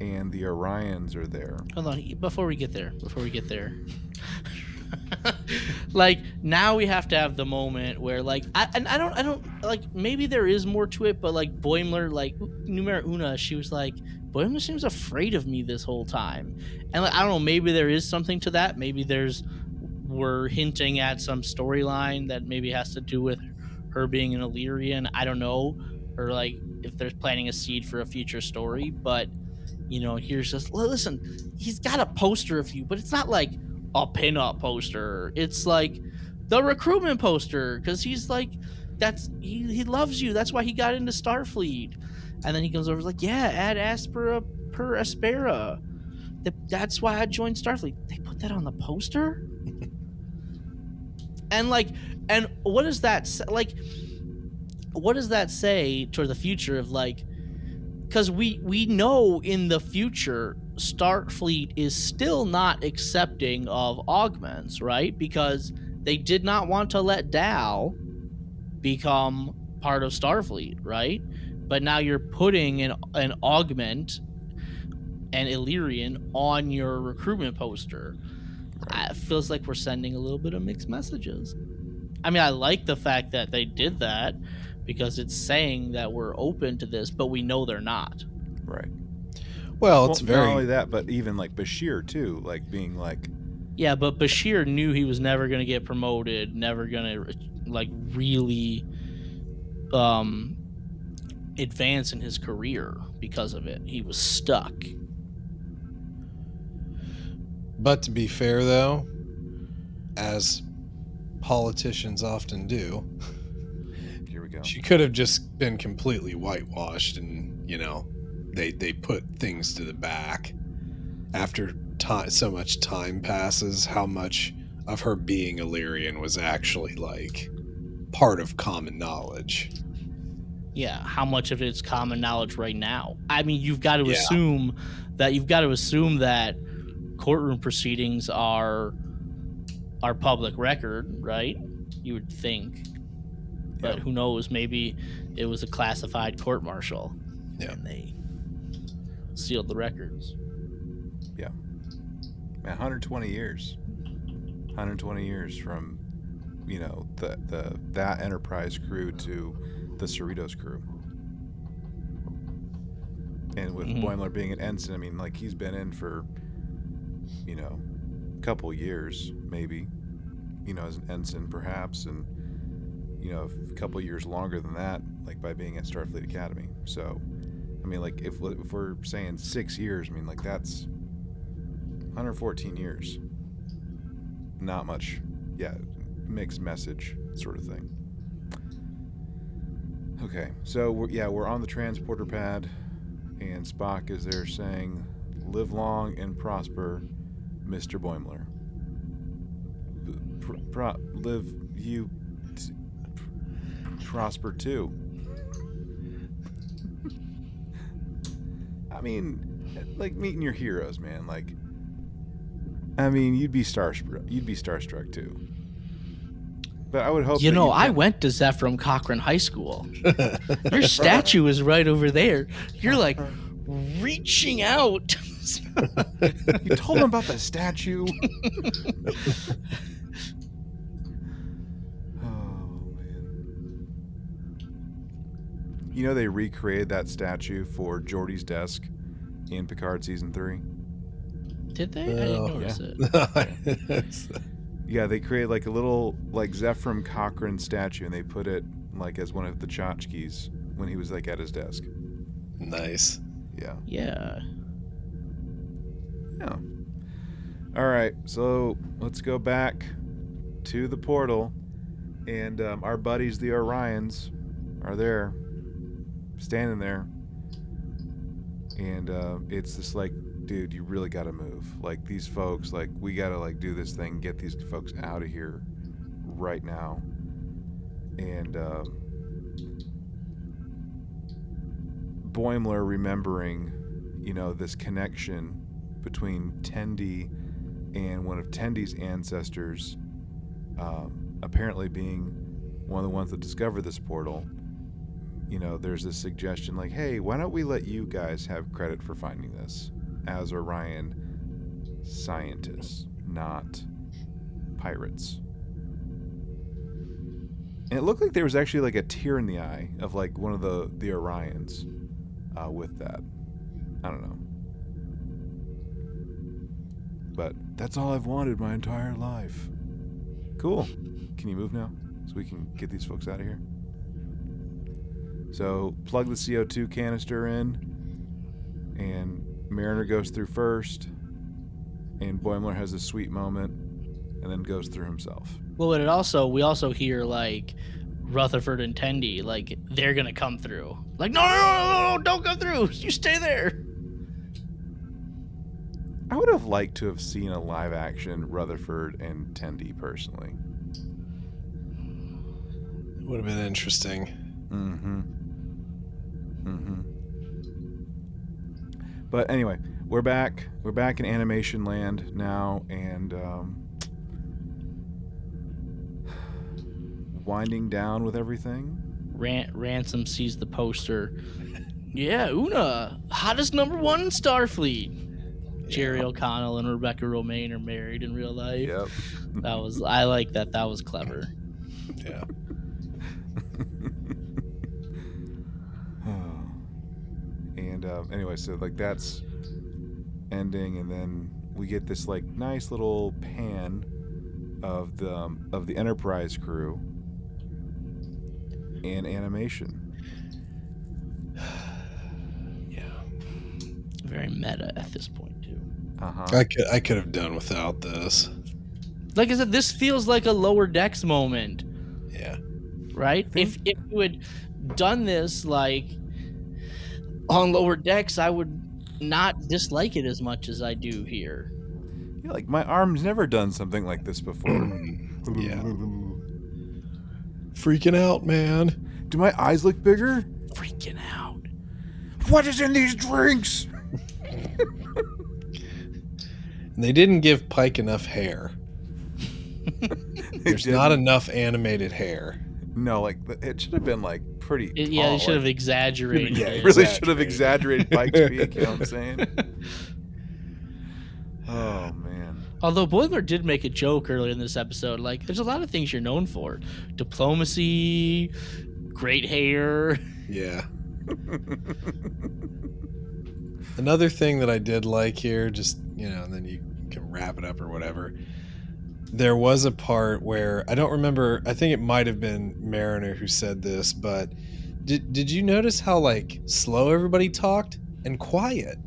and the Orions are there. Hold on, before we get there, before we get there. like now we have to have the moment where like I and I don't I don't like maybe there is more to it, but like Boimler like Numero Una, she was like Boimler seems afraid of me this whole time, and like I don't know maybe there is something to that. Maybe there's we're hinting at some storyline that maybe has to do with her being an Illyrian. I don't know, or like if they're planting a seed for a future story. But you know, here's just listen. He's got a poster of you, but it's not like a pinup poster. It's like the recruitment poster because he's like, that's he, he loves you. That's why he got into Starfleet. And then he comes over like, yeah, Ad astra per aspera. That's why I joined Starfleet. They put that on the poster and like and what does that like what does that say toward the future of like because we we know in the future starfleet is still not accepting of augments right? Because they did not want to let dal become part of starfleet right? But now you're putting an, an augment an illyrian on your recruitment poster it feels like we're sending a little bit of mixed messages. I mean, I like the fact that they did that because it's saying that we're open to this, but we know they're not. Right. Well, it's well, very not only that, but even like Bashir too, like being like. Yeah, but Bashir knew he was never going to get promoted, never going to like really um advance in his career because of it. He was stuck. But to be fair, though, as politicians often do, here we go. She could have just been completely whitewashed, and you know, they they put things to the back after time. So much time passes. How much of her being Illyrian was actually like part of common knowledge? Yeah, how much of it's common knowledge right now? I mean, you've got to yeah. assume that you've got to assume that courtroom proceedings are are public record, right? You would think. But who knows? Maybe it was a classified court martial. Yeah. And they sealed the records. Yeah. Man, 120 years. 120 years from, you know, the, the that Enterprise crew to the Cerritos crew. And with mm-hmm. Boimler being an ensign, I mean, like he's been in for you know, a couple years maybe, you know, as an ensign perhaps, and you know, a couple years longer than that, like by being at Starfleet Academy. So, I mean, like if if we're saying six years, I mean, like that's 114 years. Not much, yeah, mixed message sort of thing. Okay, so we're, yeah, we're on the transporter pad, and Spock is there saying, "Live long and prosper, Mister Boimler." Pr- pro- live you t- pr- prosper too. I mean, like meeting your heroes, man. Like, I mean, you'd be starstruck. You'd be starstruck too. But I would hope. You know, you I can- went to Zefram Cochrane High School. Your statue is right over there. You're like reaching out. You told him about the statue. oh man. You know they recreated that statue for Geordi's desk in Picard season three. Did they? I didn't Oh, notice yeah. it. Yeah, they created like a little like Zefram Cochrane statue, and they put it like as one of the tchotchkes when he was like at his desk. nice. Yeah. Yeah. Yeah. All right, so let's go back to the portal, and um, our buddies, the Orions, are there, standing there, and uh, it's just like, dude, you really got to move. Like these folks, like we got to like do this thing, get these folks out of here, right now, and. Um, Boimler remembering, you know, this connection between Tendi and one of Tendi's ancestors, um, apparently being one of the ones that discovered this portal. You know, there's this suggestion like, hey, why don't we let you guys have credit for finding this as Orion scientists, not pirates? And it looked like there was actually like a tear in the eye of like one of the the Orions uh, with that. I don't know. But that's all I've wanted my entire life. Cool. Can you move now? So we can get these folks out of here? So plug the CO2 canister in, and Mariner goes through first, and Boimler has a sweet moment, and then goes through himself. Well, but it also we also hear like Rutherford and Tendi like they're gonna come through. Like no, no, no, no, no, don't come through. You stay there. I would have liked to have seen a live action Rutherford and Tendi personally. It would have been interesting. Mm-hmm. Mm-hmm. But anyway, we're back. We're back in animation land now, and um, winding down with everything. Ran- Ransom sees the poster. Yeah, Una, hottest number one in Starfleet. Jerry O'Connell and Rebecca Romijn are married in real life. Yep. That was I like that. That was clever. Yeah. and uh, anyway, so like that's ending, and then we get this like nice little pan of the um, of the Enterprise crew and animation. Yeah. Very meta at this point too. Uh huh. I could I could have done without this. Like I said, this feels like a lower decks moment. Yeah. right? If if you had done this like on lower decks, I would not dislike it as much as I do here. Yeah, like my arm's never done something like this before. yeah. Freaking out, man. Do my eyes look bigger? Freaking out. What is in these drinks? And they didn't give Pike enough hair. There's not enough animated hair. No, like it should have been like pretty. It- yeah, tall, they should have exaggerated. Yeah, it. really should have Exaggerated. exaggerated Pike's peak. You know what I'm saying? Oh man. Although Boimler did make a joke earlier in this episode, like there's a lot of things you're known for: diplomacy, great hair. Yeah. Another thing that I did like here, just you know, and then you can wrap it up or whatever. There was a part where I don't remember. I think it might have been Mariner who said this, but did did you notice how like slow everybody talked and quiet?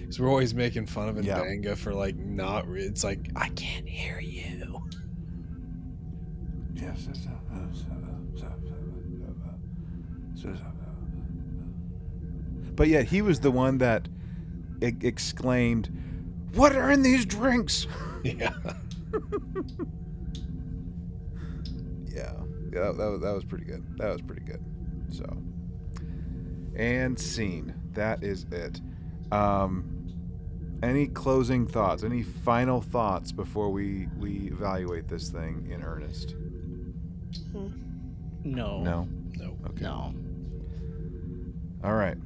Because we're always making fun of Yeah. M'Benga for like not. re- It's like I can't hear you. Yes. But yet he was the one that e- exclaimed, "What are in these drinks?" Yeah. yeah, yeah, that, that was that was pretty good. That was pretty good. So, and scene. That is it. Um, any closing thoughts? Any final thoughts before we we evaluate this thing in earnest? No. No. No. Okay. No. All right.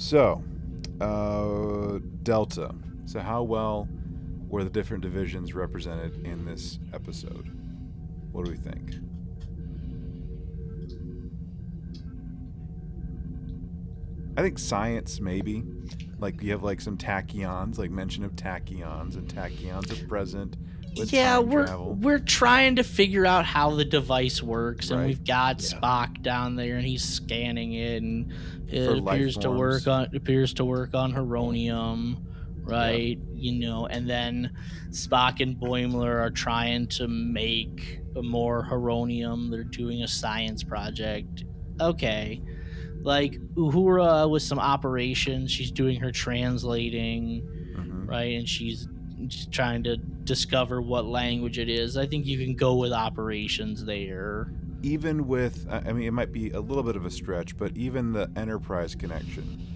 So, uh, Delta. So, how well were the different divisions represented in this episode? What do we think? I think science, maybe. Like you have like some tachyons, like mention of tachyons, and tachyons are present. With yeah, we're travel. we're trying to figure out how the device works, and Right. we've got Yeah. Spock down there, and he's scanning it, and it appears to work on appears to work on heronium, right? You know, and then Spock and Boimler are trying to make more heronium. They're doing a science project. Okay. Like Uhura with some operations, she's doing her translating Mhm. right? And she's just trying to discover what language it is. I think you can go with operations there. Even with I mean it might be a little bit of a stretch, but even the Enterprise connection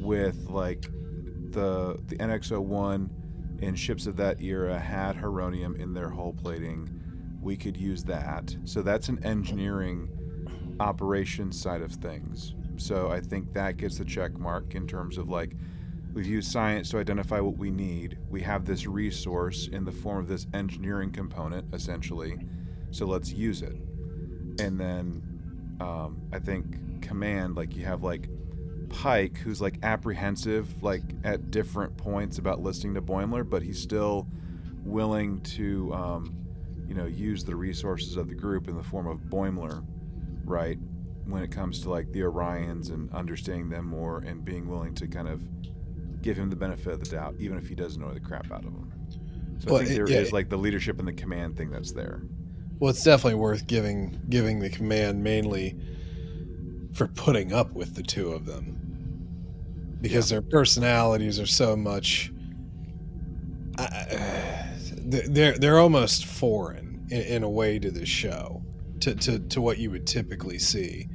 with like the the NX-01 and ships of that era had heronium in their hull plating, we could use that. So that's an engineering operation side of things. So I think that gets the check mark in terms of like we've used science to identify what we need. We have this resource in the form of this engineering component essentially. So let's use it and then um, I think command like you have like Pike who's like apprehensive like at different points about listening to Boimler, but he's still willing to um, you know use the resources of the group in the form of Boimler, right? When it comes to like the Orions and understanding them more and being willing to kind of give him the benefit of the doubt, even if he does annoy the crap out of him. So Well, I think there it- is yeah. like the leadership and the command thing that's there. Well, it's definitely worth giving giving the command mainly for putting up with the two of them because their personalities are so much. I- they're they're almost foreign in, in a way to the show, to, to to what you would typically see.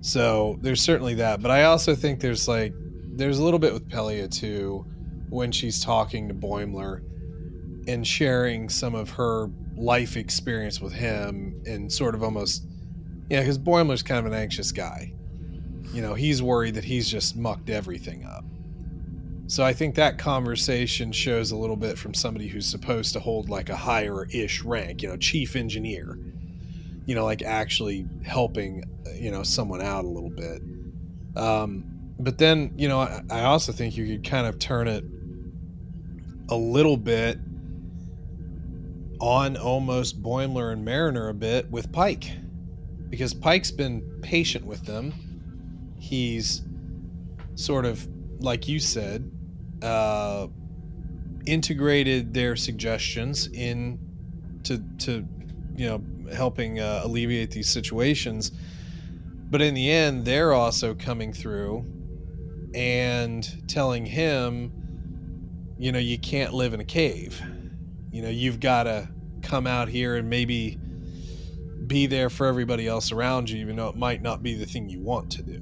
So there's certainly that, but I also think there's like there's a little bit with Pelia too, when she's talking to Boimler and sharing some of her life experience with him and sort of almost yeah because boimler's kind of an anxious guy. You know he's worried that he's just mucked everything up. So i think that conversation shows a little bit from somebody who's supposed to hold like a higher ish rank you know chief engineer you know like actually helping you know someone out a little bit. Um but then you know I, I also think you could kind of turn it a little bit on almost Boimler and Mariner a bit with Pike because Pike's been patient with them. He's sort of, like you said, uh, integrated their suggestions in to to you know helping uh, alleviate these situations. But in the end, they're also coming through and telling him, you know, you can't live in a cave you know you've got to come out here and maybe be there for everybody else around you even though it might not be the thing you want to do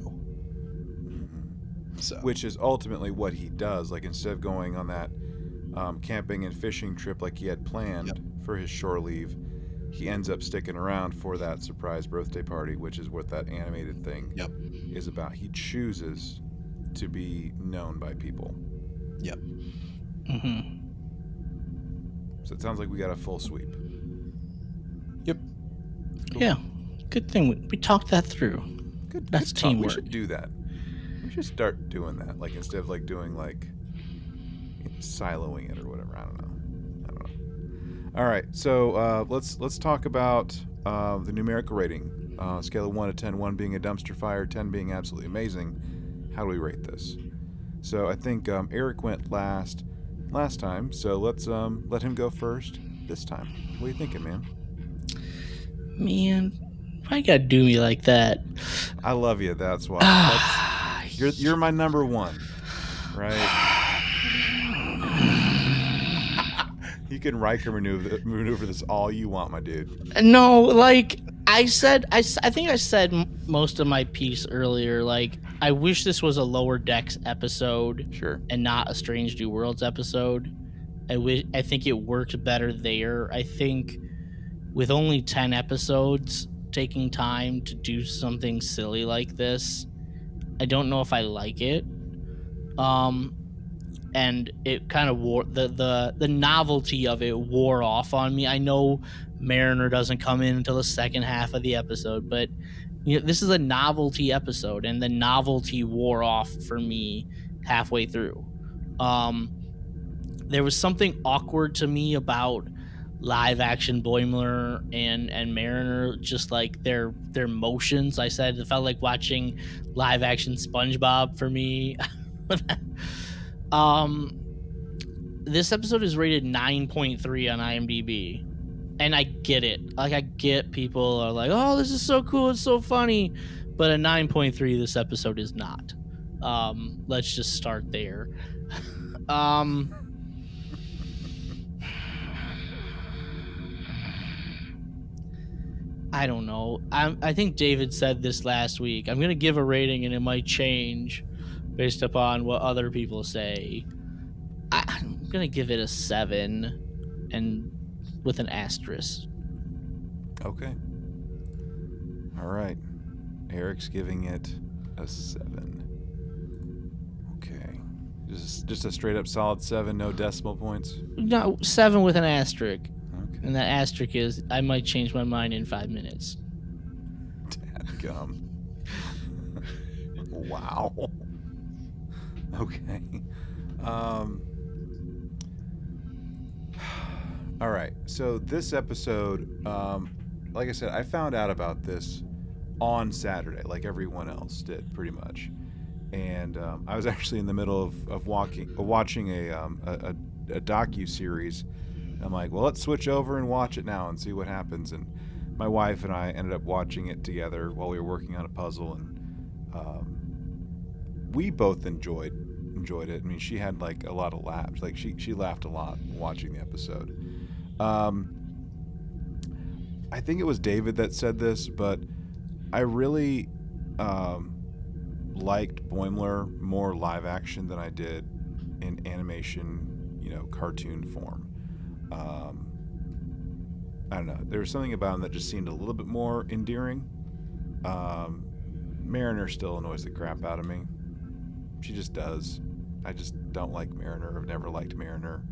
so which is ultimately what he does. Like instead of going on that um, camping and fishing trip like he had planned Yep. for his shore leave, he ends up sticking around for that surprise birthday party, which is what that animated thing Yep. is about. He chooses to be known by people. Yep. Hmm So it sounds like we got a full sweep. yep Yeah, good thing we, we talked that through. Good. That's good talk. We should do that. We should start doing that. Like instead of like doing like siloing it or whatever. I don't know. I don't know. All right. So uh, let's let's talk about uh, the numerical rating. Uh, scale of one to 10, 1 being a dumpster fire, 10 being absolutely amazing. How do we rate this? So I think um, Eric went last last time. So let's um, let him go first this time. What are you thinking, man? Man, why you gotta do me like that? I love you. That's why. That's, you're you're my number one, right? you can Riker maneuver maneuver this all you want, my dude. No, like I said, I, I think I said most of my piece earlier. Like, I wish this was a lower decks episode, sure, and not a Strange New Worlds episode. I wish I think it worked better there. I think with only ten episodes, taking time to do something silly like this, I don't know if I like it. Um, and it kind of wore the the the novelty of it wore off on me. I know Mariner doesn't come in until the second half of the episode, but you know, this is a novelty episode, and the novelty wore off for me halfway through. Um, there was something awkward to me about live action Boimler and and Mariner, just like their their motions. I said it felt like watching live action SpongeBob for me. um, this episode is rated 9.3 on IMDb and I get it. Like I get people are like, "Oh, this is so cool, it's so funny," but a 9.3 this episode is not. Um, let's just start there. um, I don't know. I I think David said this last week. I'm gonna give a rating, and it might change based upon what other people say. I, I'm gonna give it a seven, and with an asterisk. Okay. All right. Eric's giving it a seven. Okay. Just just a straight up solid seven, no decimal points. No, seven with an asterisk. Okay. And that asterisk is I might change my mind in five minutes. gum. wow. Okay. Um all right. So this episode, um, like I said, I found out about this on Saturday, like everyone else did, pretty much. And um, I was actually in the middle of, of walking, uh, watching a, um, a, a, a docu series. I'm like, well, let's switch over and watch it now and see what happens. And my wife and I ended up watching it together while we were working on a puzzle, and um, we both enjoyed enjoyed it. I mean, she had like a lot of laughs. Like she she laughed a lot watching the episode. Um, I think it was David that said this, but I really um, liked Boimler more live action than I did in animation, you know, cartoon form. Um, I don't know. There was something about him that just seemed a little bit more endearing. Um, Mariner still annoys the crap out of me. She just does. I just don't like Mariner. I've never liked Mariner.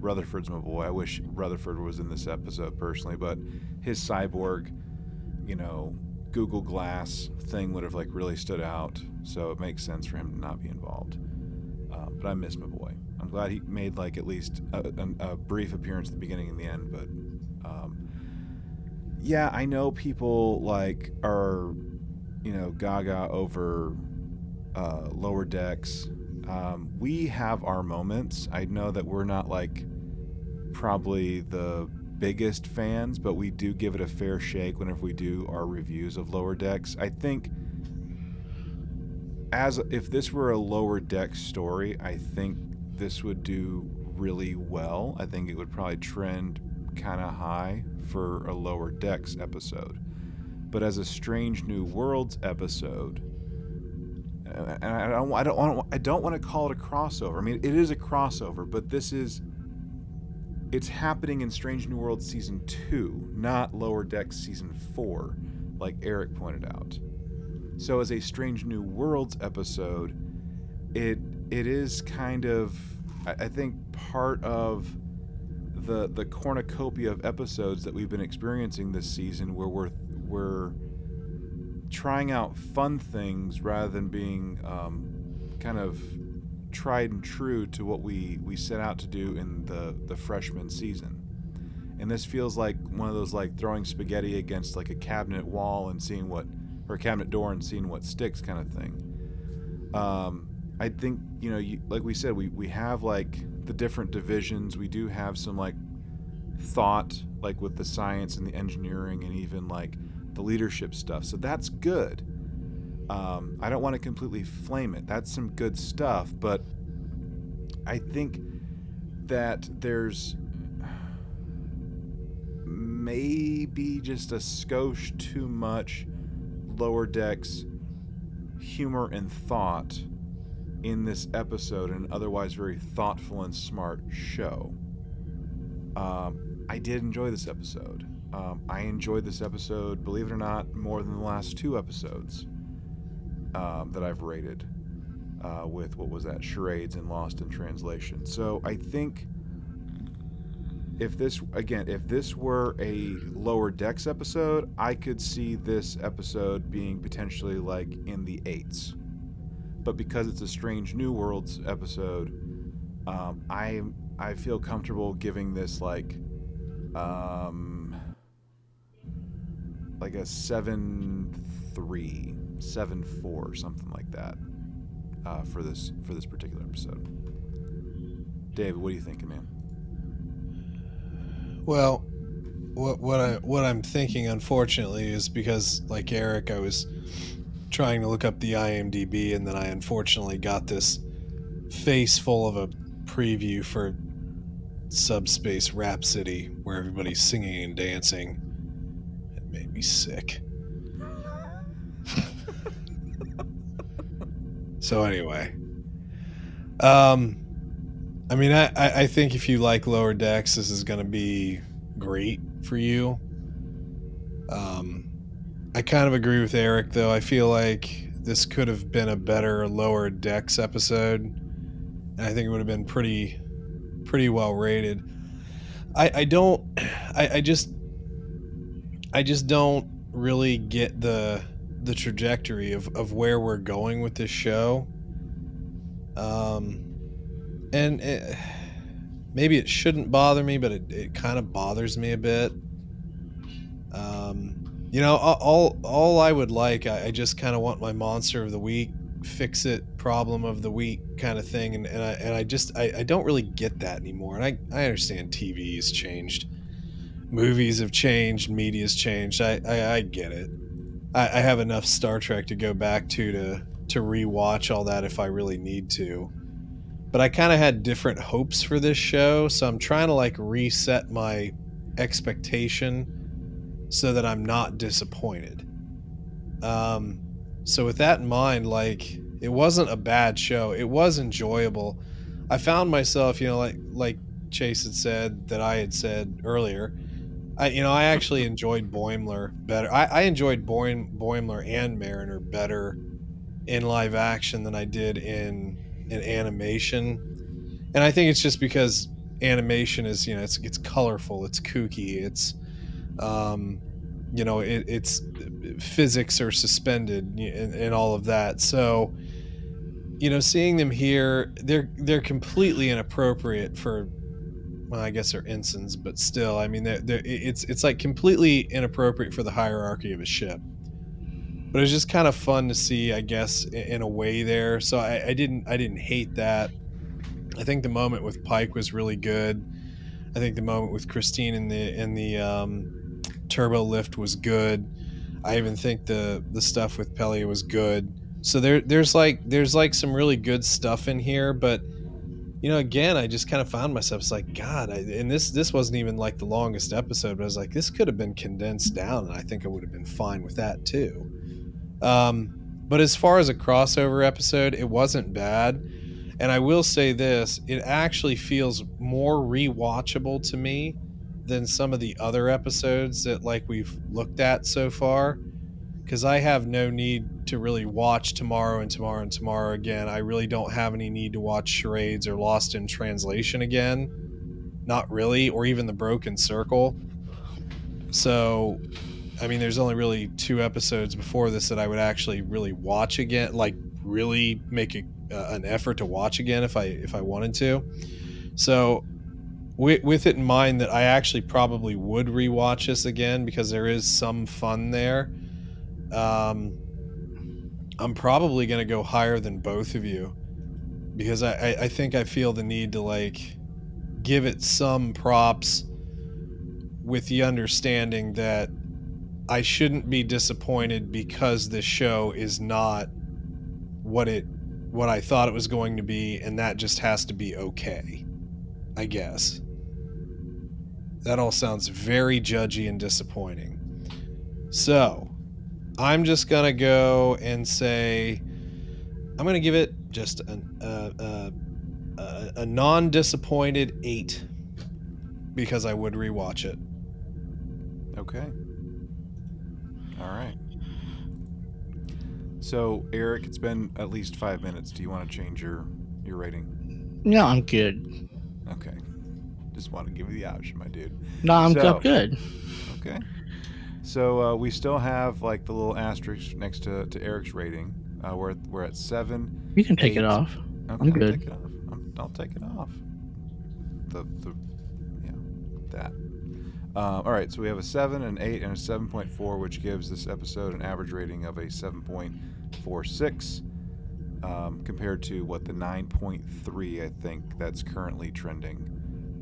Rutherford's my boy. I wish Rutherford was in this episode personally, but his cyborg, you know, Google Glass thing would have like really stood out. So it makes sense for him to not be involved. Uh, but I miss my boy. I'm glad he made like at least a, a, a brief appearance at the beginning and the end. But um, yeah, I know people like are, you know, gaga over uh, lower decks um, we have our moments. I know that we're not like probably the biggest fans, but we do give it a fair shake whenever we do our reviews of Lower Decks. I think as if this were a Lower Deck story, I think this would do really well. I think it would probably trend kind of high for a Lower Decks episode. But as a Strange New Worlds episode, and I don't, I don't, want, I don't want to call it a crossover. I mean, it is a crossover, but this is, it's happening in Strange New World season two, not Lower Decks season four, like Eric pointed out. So, as a Strange New Worlds episode, it it is kind of, I think, part of the the cornucopia of episodes that we've been experiencing this season, where we're we're trying out fun things rather than being um, kind of tried and true to what we, we set out to do in the, the freshman season. And this feels like one of those like throwing spaghetti against like a cabinet wall and seeing what, or cabinet door and seeing what sticks kind of thing. Um, I think, you know, you, like we said, we, we have like the different divisions. We do have some like thought like with the science and the engineering and even like the leadership stuff. So that's good. Um, I don't want to completely flame it. That's some good stuff, but I think that there's maybe just a skosh too much lower decks humor and thought in this episode, an otherwise very thoughtful and smart show. Um, I did enjoy this episode. Um, I enjoyed this episode, believe it or not, more than the last two episodes um, that I've rated uh, with what was that charades and Lost in Translation. So I think if this again, if this were a lower decks episode, I could see this episode being potentially like in the eights. But because it's a Strange New Worlds episode, um, I I feel comfortable giving this like um, like a seven three, seven four, something like that uh, for this for this particular episode. David, what are you thinking, man? Well, what what I what I'm thinking, unfortunately, is because like Eric, I was trying to look up the IMDb, and then I unfortunately got this face full of a preview for Subspace Rhapsody, where everybody's singing and dancing. Made me sick. so anyway, um, I mean, I, I think if you like lower decks, this is going to be great for you. Um, I kind of agree with Eric, though. I feel like this could have been a better lower decks episode, and I think it would have been pretty, pretty well rated. I, I don't, I, I just, I just don't really get the the trajectory of, of where we're going with this show. Um, and it, maybe it shouldn't bother me, but it, it kind of bothers me a bit. Um, you know, all all I would like, I, I just kind of want my monster of the week, fix it problem of the week kind of thing, and, and I and I just I, I don't really get that anymore. And I I understand TV has changed, movies have changed, media's changed. I I, I get it. I, I have enough Star Trek to go back to to to rewatch all that if I really need to but I kind of had different hopes for this show, so I'm trying to like reset my expectation so that I'm not disappointed. Um, so with that in mind, like it wasn't a bad show. It was enjoyable. I found myself, you know, like like Chase had said that I had said earlier. I, you know, I actually enjoyed Boimler better. I, I enjoyed Boim, Boimler and Mariner better in live action than I did in in animation, and I think it's just because animation is you know it's it's colorful, it's kooky, it's um, you know it, it's physics are suspended and, and all of that. So you know, seeing them here, they're they're completely inappropriate for. Well, I guess they're ensigns, but still, I mean, they're, they're, it's it's like completely inappropriate for the hierarchy of a ship but it was just kind of fun to see, I guess, in a way there. So I, I didn't I didn't hate that. I think the moment with Pike was really good. I think the moment with Christine in the in the um, turbo lift was good. I even think the the stuff with Peli was good. So there there's like there's like some really good stuff in here, but you know, again, I just kind of found myself it's like, God, I, and this this wasn't even like the longest episode, but I was like, this could have been condensed down, and I think I would have been fine with that too. Um, but as far as a crossover episode, it wasn't bad. And I will say this it actually feels more rewatchable to me than some of the other episodes that like we've looked at so far because I have no need to really watch tomorrow and tomorrow and tomorrow again. I really don't have any need to watch charades or Lost in Translation again. Not really, or even The Broken Circle. So I mean, there's only really two episodes before this that I would actually really watch again, like really make a, uh, an effort to watch again if I if I wanted to. So, with, with it in mind that I actually probably would rewatch this again because there is some fun there. Um, I'm probably to go higher than both of you because I, I, I think I feel the need to like give it some props with the understanding that I shouldn't be disappointed because this show is not what it what I thought it was going to be and that just has to be okay. I guess. That all sounds very judgy and disappointing. So, I'm just going to go and say I'm going to give it just an, uh, uh, uh, a non disappointed 8 because I would rewatch it. Okay. All right. So, Eric, it's been at least five minutes. Do you want to change your your rating? No, I'm good. Okay. Just want to give you the option, my dude. No, I'm So- good. Okay. So uh, we still have like the little asterisk next to, to Eric's rating. Uh, we're we're at seven. You can take eight. it off. Okay, good. Take it off. I'm, I'll take it off. The the yeah that. Uh, all right, so we have a seven, an eight, and a seven point four, which gives this episode an average rating of a seven point four six, um, compared to what the nine point three I think that's currently trending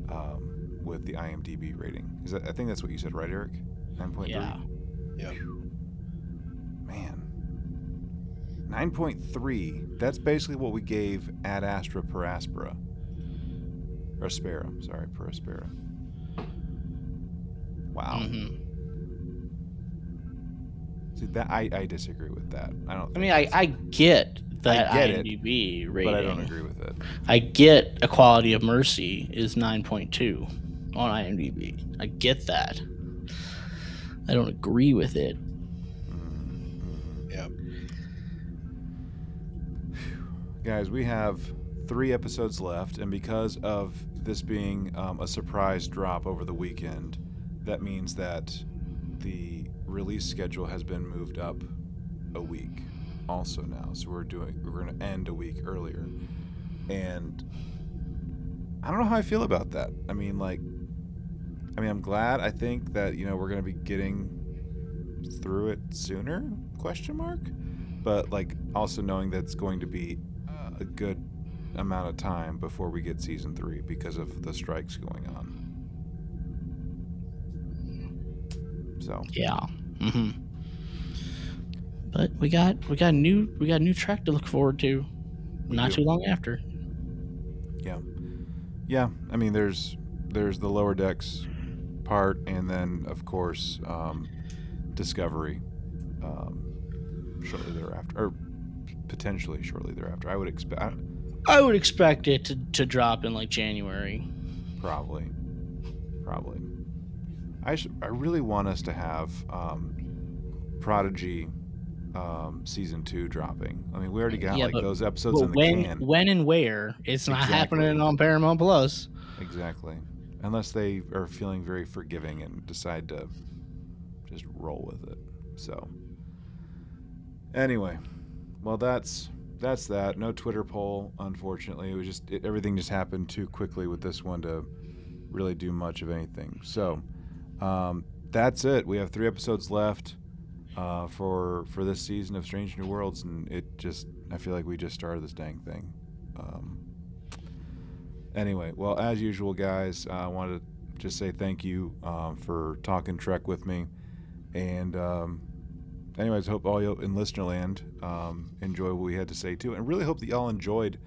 um, with the IMDb rating. Is that I think that's what you said, right, Eric? Nine point three. Yeah. Yeah. Man. 9.3. That's basically what we gave Ad Astra per Aspera. Or Aspera, sorry, per Aspera. Wow. Mhm. See, that I, I disagree with that. I don't. I mean, think I, that's- I get that get it, IMDb rating. but I don't agree with it. I get A Quality of Mercy is 9.2 on IMDb. I get that. I don't agree with it. Yeah. Guys, we have three episodes left, and because of this being um, a surprise drop over the weekend, that means that the release schedule has been moved up a week also now. So we're doing we're going to end a week earlier. And I don't know how I feel about that. I mean like I mean I'm glad I think that you know we're going to be getting through it sooner question mark but like also knowing that it's going to be a good amount of time before we get season 3 because of the strikes going on. So, Yeah. Mm-hmm. But we got we got a new we got a new track to look forward to. We Not do. too long after. yeah. Yeah, I mean there's there's the lower decks part and then of course um, discovery um, shortly thereafter or potentially shortly thereafter. I would expect I would expect it to, to drop in like January. Probably. Probably. I I really want us to have um, Prodigy um, season two dropping. I mean, we already got Yeah, like but- those episodes in the when can. when and where it's not Exactly. happening on Paramount Plus. Exactly. Unless they are feeling very forgiving and decide to just roll with it. So. Anyway, well that's that's that. No Twitter poll, unfortunately. It was just it, everything just happened too quickly with this one to really do much of anything. So, um, that's it. We have three episodes left uh, for for this season of Strange New Worlds, and it just I feel like we just started this dang thing. Um, anyway, well, as usual, guys, I wanted to just say thank you um, for talking Trek with me, and um, anyways, hope all you in Listenerland um, enjoy what we had to say too, and really hope that y'all enjoyed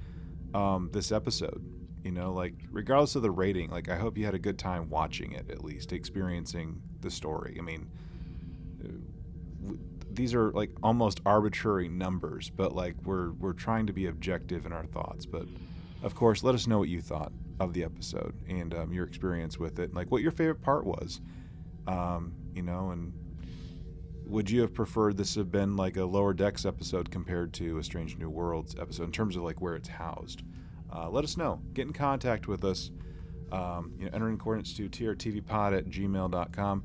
um, this episode. You know, like regardless of the rating, like I hope you had a good time watching it, at least experiencing the story. I mean, these are like almost arbitrary numbers, but like we're we're trying to be objective in our thoughts. But of course, let us know what you thought of the episode and um, your experience with it, like what your favorite part was. Um, you know, and would you have preferred this have been like a lower decks episode compared to a strange new worlds episode in terms of like where it's housed? Uh, let us know. Get in contact with us um, you know enter in coordinates to trtvpod at gmail.com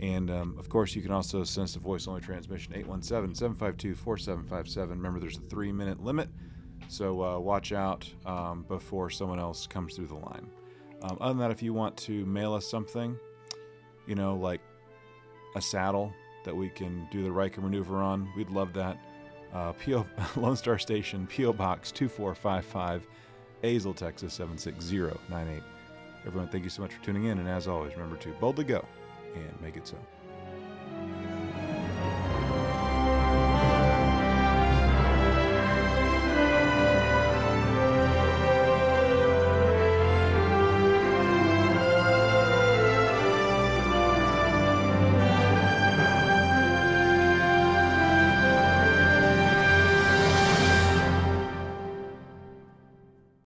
and um, of course you can also send us a voice only transmission 817-752-4757 remember there's a three minute limit so uh, watch out um, before someone else comes through the line um, other than that if you want to mail us something you know like a saddle that we can do the Riker maneuver on. We'd love that. Uh, PO Lone Star Station, PO Box 2455, Azle, Texas 76098. Everyone, thank you so much for tuning in, and as always, remember to boldly go and make it so.